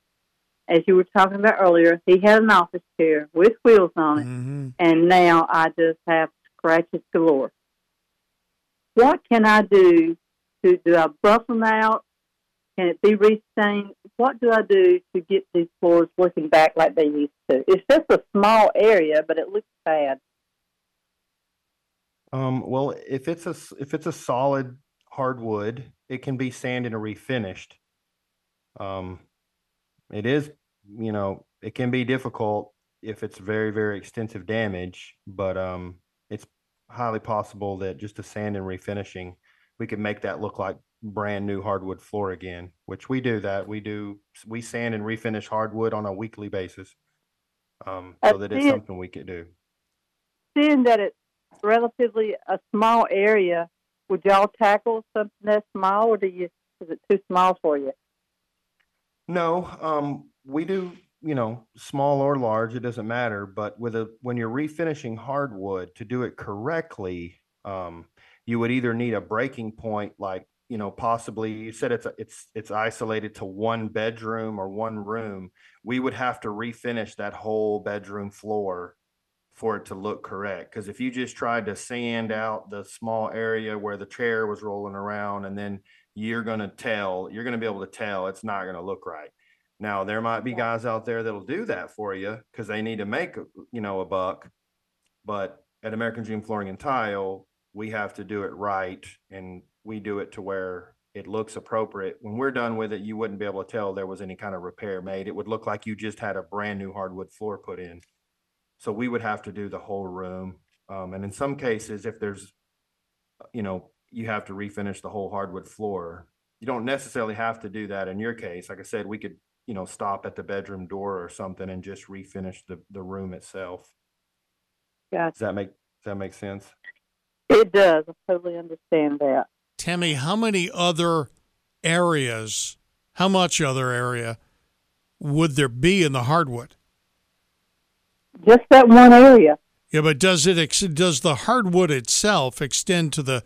as you were talking about earlier, he had an office chair with wheels on it, hmm and now I just have scratches galore. What can I do to do I buff them out? Can it be restained? What do I do to get these floors looking back like they used to? It's just a small area, but it looks bad. Um, well, if it's a s- if it's a solid hardwood, it can be sanded and refinished. Um, it is, you know, it can be difficult if it's very very extensive damage, but um, it's highly possible that just a sand and refinishing, we could make that look like brand new hardwood floor again. Which we do that we do we sand and refinish hardwood on a weekly basis. Um, so that it's something we could do. Seeing that it's relatively a small area, would y'all tackle something that small, or do you is it too small for you? No, um, we do, you know, small or large, it doesn't matter. But with a when you're refinishing hardwood to do it correctly, um, you would either need a breaking point, like you know, possibly you said it's it's it's isolated to one bedroom or one room. We would have to refinish that whole bedroom floor for it to look correct. Because if you just tried to sand out the small area where the chair was rolling around, and then you're gonna tell, you're gonna be able to tell it's not gonna look right. Now, there might be guys out there that'll do that for you because they need to make, uh, you know, a buck. But at American Dream Flooring and Tile, we have to do it right and we do it to where it looks appropriate. When we're done with it, you wouldn't be able to tell there was any kind of repair made. It would look like you just had a brand new hardwood floor put in. So we would have to do the whole room. Um, and in some cases, if there's, you know, you have to refinish the whole hardwood floor. You don't necessarily have to do that in your case. Like I said, we could, you know, stop at the bedroom door or something and just refinish the, the room itself. Gotcha. Does that make, does that make sense? It does. I totally understand that. Tammy, how many other areas, how much other area would there be in the hardwood? Just that one area. Yeah, but does it ex- does the hardwood itself extend to the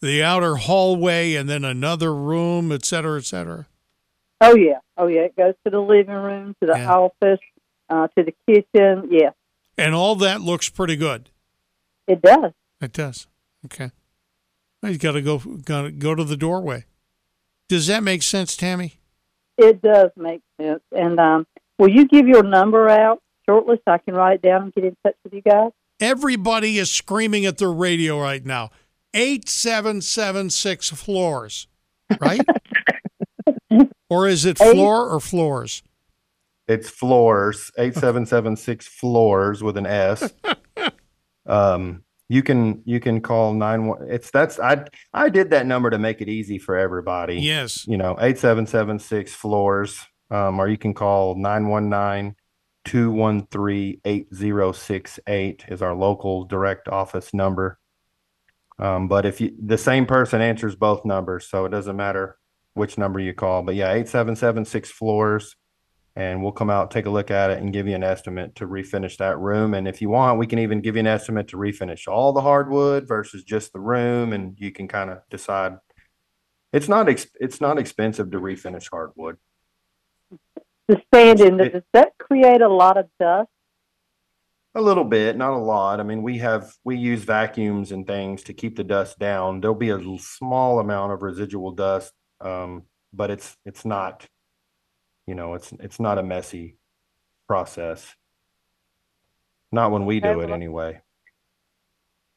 the outer hallway and then another room, et cetera, et cetera? Oh yeah, oh yeah. It goes to the living room, to the Yeah. office, uh, to the kitchen. Yeah, And all that looks pretty good. it does. It does. Okay. Well, you got to go got to go to the doorway. Does that make sense, Tammy? It does make sense. And um, will you give your number out shortly so I can write it down and get in touch with you guys? Everybody is screaming at their radio right now. 8776 floors, right? or is it Eight- floor or floors? It's floors, eight seven seven six floors with an S. Um, you can, you can call nine one, it's, that's, I, I did that number to make it easy for everybody. Yes. You know, eight seven seven six floors, um, or you can call nine one nine two one three eight zero six eight is our local direct office number. Um, but if you, the same person answers both numbers, so it doesn't matter which number you call, but yeah, eight seven seven six floors. And we'll come out, take a look at it and give you an estimate to refinish that room. And if you want, we can even give you an estimate to refinish all the hardwood versus just the room. And you can kind of decide. It's not, ex- it's not expensive to refinish hardwood. The sanding, It- does that create a lot of dust? A little bit, not a lot. I mean, we have, we use vacuums and things to keep the dust down. There'll be a small amount of residual dust. Um, but it's, it's not, you know, it's, it's not a messy process. Not when we do Okay, it well- anyway.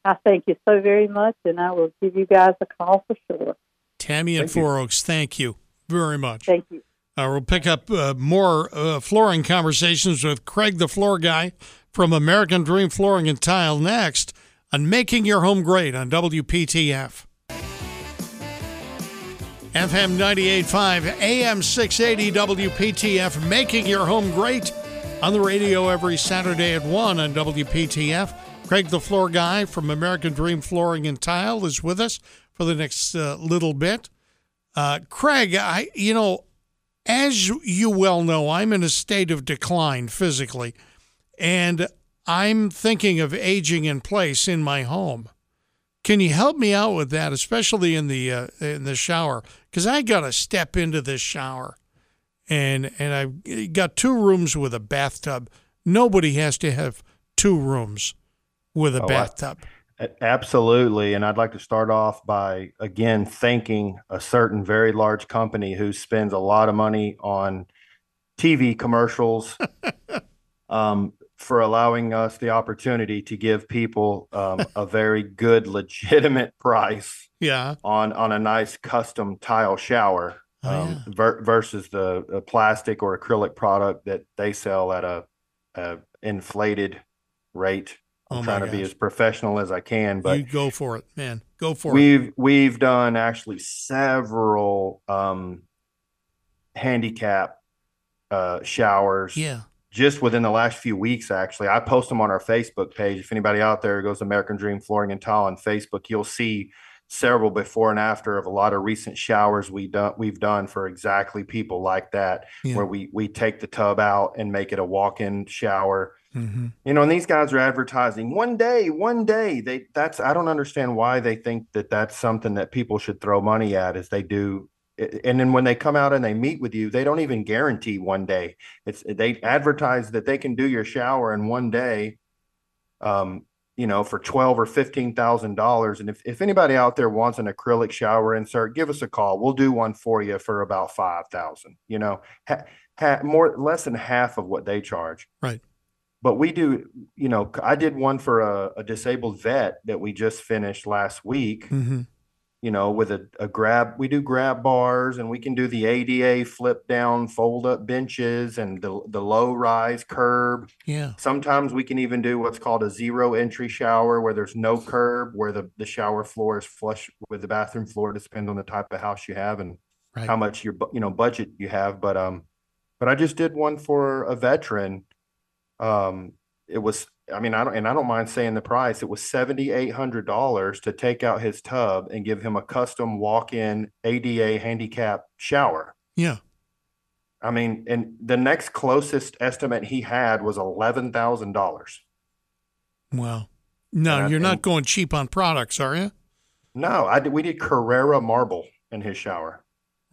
I thank you so very much, and I will give you guys a call for sure. Tammy and Four Oaks, thank you very much. Thank you. Uh, we'll pick up uh, more uh, flooring conversations with Cregg, the floor guy from American Dream Flooring and Tile, next on Making Your Home Great on WPTF. FM 98.5, AM 680 WPTF, making your home great on the radio every Saturday at 1 on WPTF. Cregg, the floor guy from American Dream Flooring and Tile, is with us for the next uh, little bit. Uh, Cregg, I, you know, as you well know, I'm in a state of decline physically, and I'm thinking of aging in place in my home. Can you help me out with that, especially in the uh, in the shower? Because I got to step into this shower, and and I've got two rooms with a bathtub. Nobody has to have two rooms with a Oh, bathtub. A- Absolutely. And I'd like to start off by again thanking a certain very large company who spends a lot of money on TV commercials um, for allowing us the opportunity to give people um, a very good, legitimate price Yeah. on on a nice custom tile shower Oh, um, ver- versus the, the plastic or acrylic product that they sell at a, a inflated rate. I'm Oh trying to be as professional as I can, but you go for it, man. Go for it. we've we've done actually several um, handicap uh, showers Yeah. just within the last few weeks. Actually, I post them on our Facebook page. If anybody out there goes to American Dream Flooring and Tile on Facebook, you'll see several before and after of a lot of recent showers we done we've done for exactly people like that, Yeah. where we we take the tub out and make it a walk-in shower. Hmm You know, and these guys are advertising one day, one day. They that's I don't understand why they think that that's something that people should throw money at as they do. And then when they come out and they meet with you, they don't even guarantee one day. It's they advertise that they can do your shower in one day, um, you know, for twelve or fifteen thousand dollars. And if if anybody out there wants an acrylic shower insert, give us a call. We'll do one for you for about five thousand. You know, ha, ha, more less than half of what they charge Right. But we do you know i did one for a, a disabled vet that we just finished last week hmm you know with a, a grab we do grab bars and we can do the ada flip down fold up benches and the, the low rise curb Yeah. sometimes we can even do what's called a zero entry shower where there's no curb where the, the shower floor is flush with the bathroom floor it depends on the type of house you have and Right. how much your you know budget you have but um but i just did one for a veteran um it was i mean i don't and i don't mind saying the price it was $7800 to take out his tub and give him a custom walk-in ada handicap shower Yeah. i mean and the next closest estimate he had was $11000 Wow. No, And- you're not going cheap on products, are you? no i did we did Carrara marble in his shower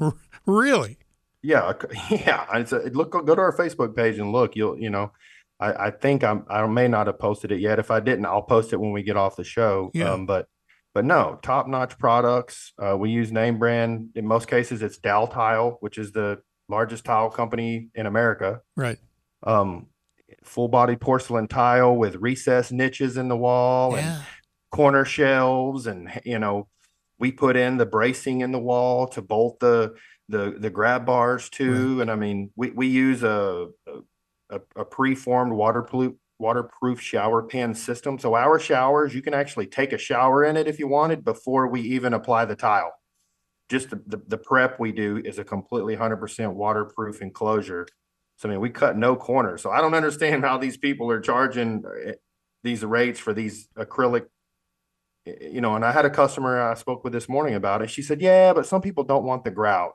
R- really? Yeah, yeah. It's a, look, go to our Facebook page and look. You'll, you know, I, I think I'm, I may not have posted it yet. If I didn't, I'll post it when we get off the show. Yeah. Um, but, but no, top notch products. Uh, we use name brand. In most cases, it's Daltile, which is the largest tile company in America. Right. Um, full body porcelain tile with recessed niches in the wall and corner shelves and you know we put in the bracing in the wall to bolt the the the grab bars to and i mean we we use a a, a preformed waterproof waterproof shower pan system so our showers you can actually take a shower in it if you wanted before we even apply the tile just the, the, the prep we do is a completely 100% waterproof enclosure so i mean we cut no corners so i don't understand how these people are charging uh, these rates for these acrylic you know, and I had a customer I spoke with this morning about it. She said, "Yeah, but some people don't want the grout."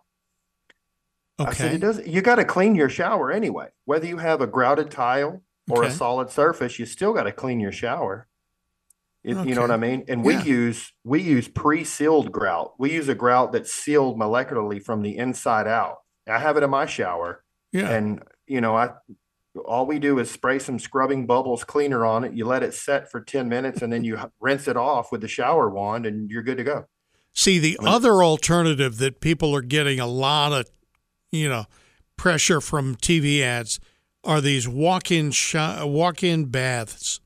I said, Okay. "It does. You got to clean your shower anyway. Whether you have a grouted tile or Okay. a solid surface, you still got to clean your shower. It, You know what I mean? And we Yeah. use we use pre-sealed grout. We use a grout that's sealed molecularly from the inside out. I have it in my shower, Yeah. and you know, I all we do is spray some scrubbing bubbles cleaner on it. You let it set for 10 minutes and then you rinse it off with the shower wand and you're good to go. See, the other alternative that people are getting a lot of, you know, pressure from TV ads are these walk-in sho- walk-in baths,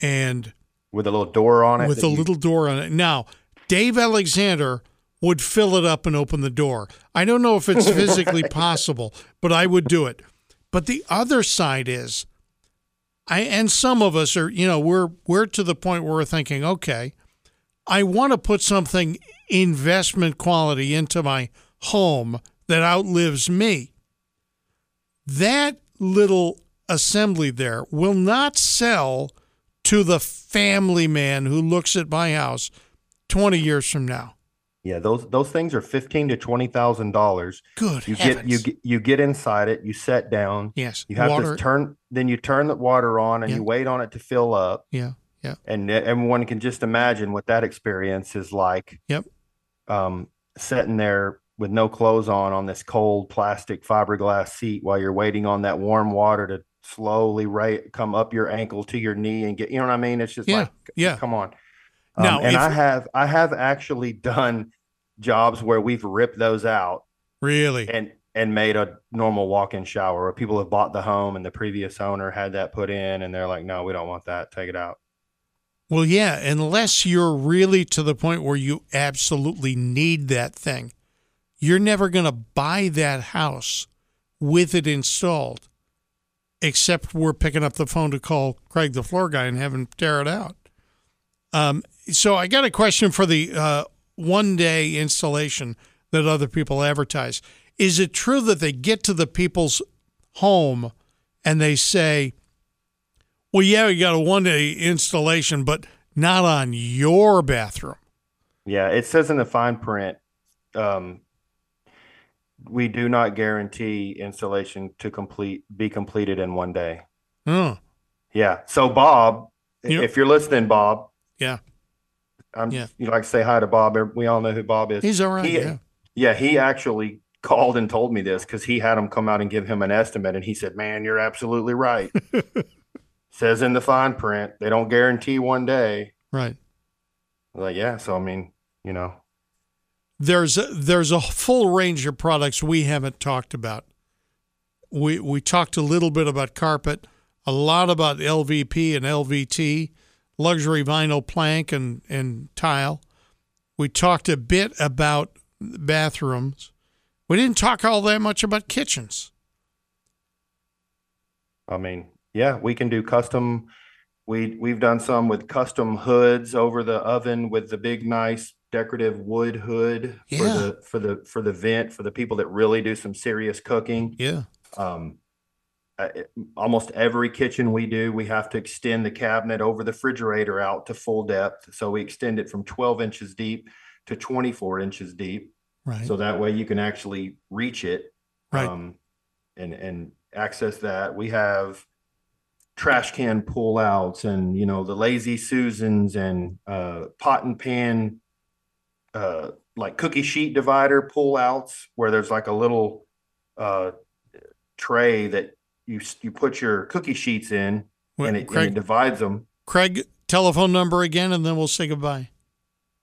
and With a little door on it. with a you- little door on it. Now, Dave Alexander would fill it up and open the door. I don't know if it's physically possible, but I would do it. But the other side is, I and some of us are, you know, we're we're to the point where we're thinking, okay, I want to put something investment quality into my home that outlives me. That little assembly there will not sell to the family man who looks at my house 20 years from now. Yeah, those those things are fifteen to twenty thousand dollars. Good You heavens. get you get you get inside it. You set down. yes. You have Water. to turn. Then you turn the water on and Yeah. you wait on it to fill up. yeah. Yeah. And everyone can just imagine what that experience is like. Yep. Um, sitting there with no clothes on on this cold plastic fiberglass seat while you're waiting on that warm water to slowly right come up your ankle to your knee and get. You know what I mean? It's just Yeah. like, Yeah. come on. Um, Now, and if- I have I have actually done jobs where we've ripped those out Really? and and made a normal walk-in shower where people have bought the home and the previous owner had that put in and they're like no we don't want that take it out Well, yeah, unless you're really to the point where you absolutely need that thing, you're never going to buy that house with it installed, except we're picking up the phone to call Cregg, the floor guy, and have him tear it out. Um, so I got a question for the uh, one day installation that other people advertise. Is it true that they get to the people's home and they say, well, yeah, we got a one day installation, but not on your bathroom. yeah it says in the fine print um, we do not guarantee installation to complete be completed in one day Oh, yeah so bob Yep. if you're listening bob yeah. i'm Yeah. you like to say hi to bob we all know who bob is He's all right. He- yeah. Yeah, he actually called and told me this because he had him come out and give him an estimate, and he said, "Man, you're absolutely right." Says in the fine print, they don't guarantee one day. Right. Like, yeah, so I mean, you know, There's a, there's a full range of products we haven't talked about. We we talked a little bit about carpet, a lot about LVP and LVT, luxury vinyl plank and and tile. We talked a bit about bathrooms. We didn't talk all that much about kitchens. I mean, yeah, we can do custom. We we've done some with custom hoods over the oven with the big, nice decorative wood hood for the for the for the vent for the people that really do some serious cooking. Yeah. um, almost every kitchen we do, we have to extend the cabinet over the refrigerator out to full depth. So we extend it from 12 inches deep to 24 inches deep. Right. So that way you can actually reach it Right. um, and, and access that. We have trash can pull outs and, you know, the lazy Susans and uh, pot and pan, uh, like cookie sheet divider pull outs where there's like a little uh, tray that you you put your cookie sheets in Wait, and, it, and Cregg, it divides them. Cregg, telephone number again, and then we'll say goodbye.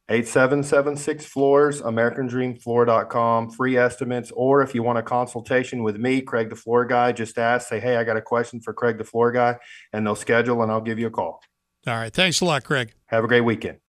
8776 floors, AmericanDreamFloor.com, free estimates. Or if you want a consultation with me, Cregg the Floor Guy, just ask, say, hey, I got a question for Cregg the Floor Guy, and they'll schedule and I'll give you a call. All right. Thanks a lot, Cregg. Have a great weekend.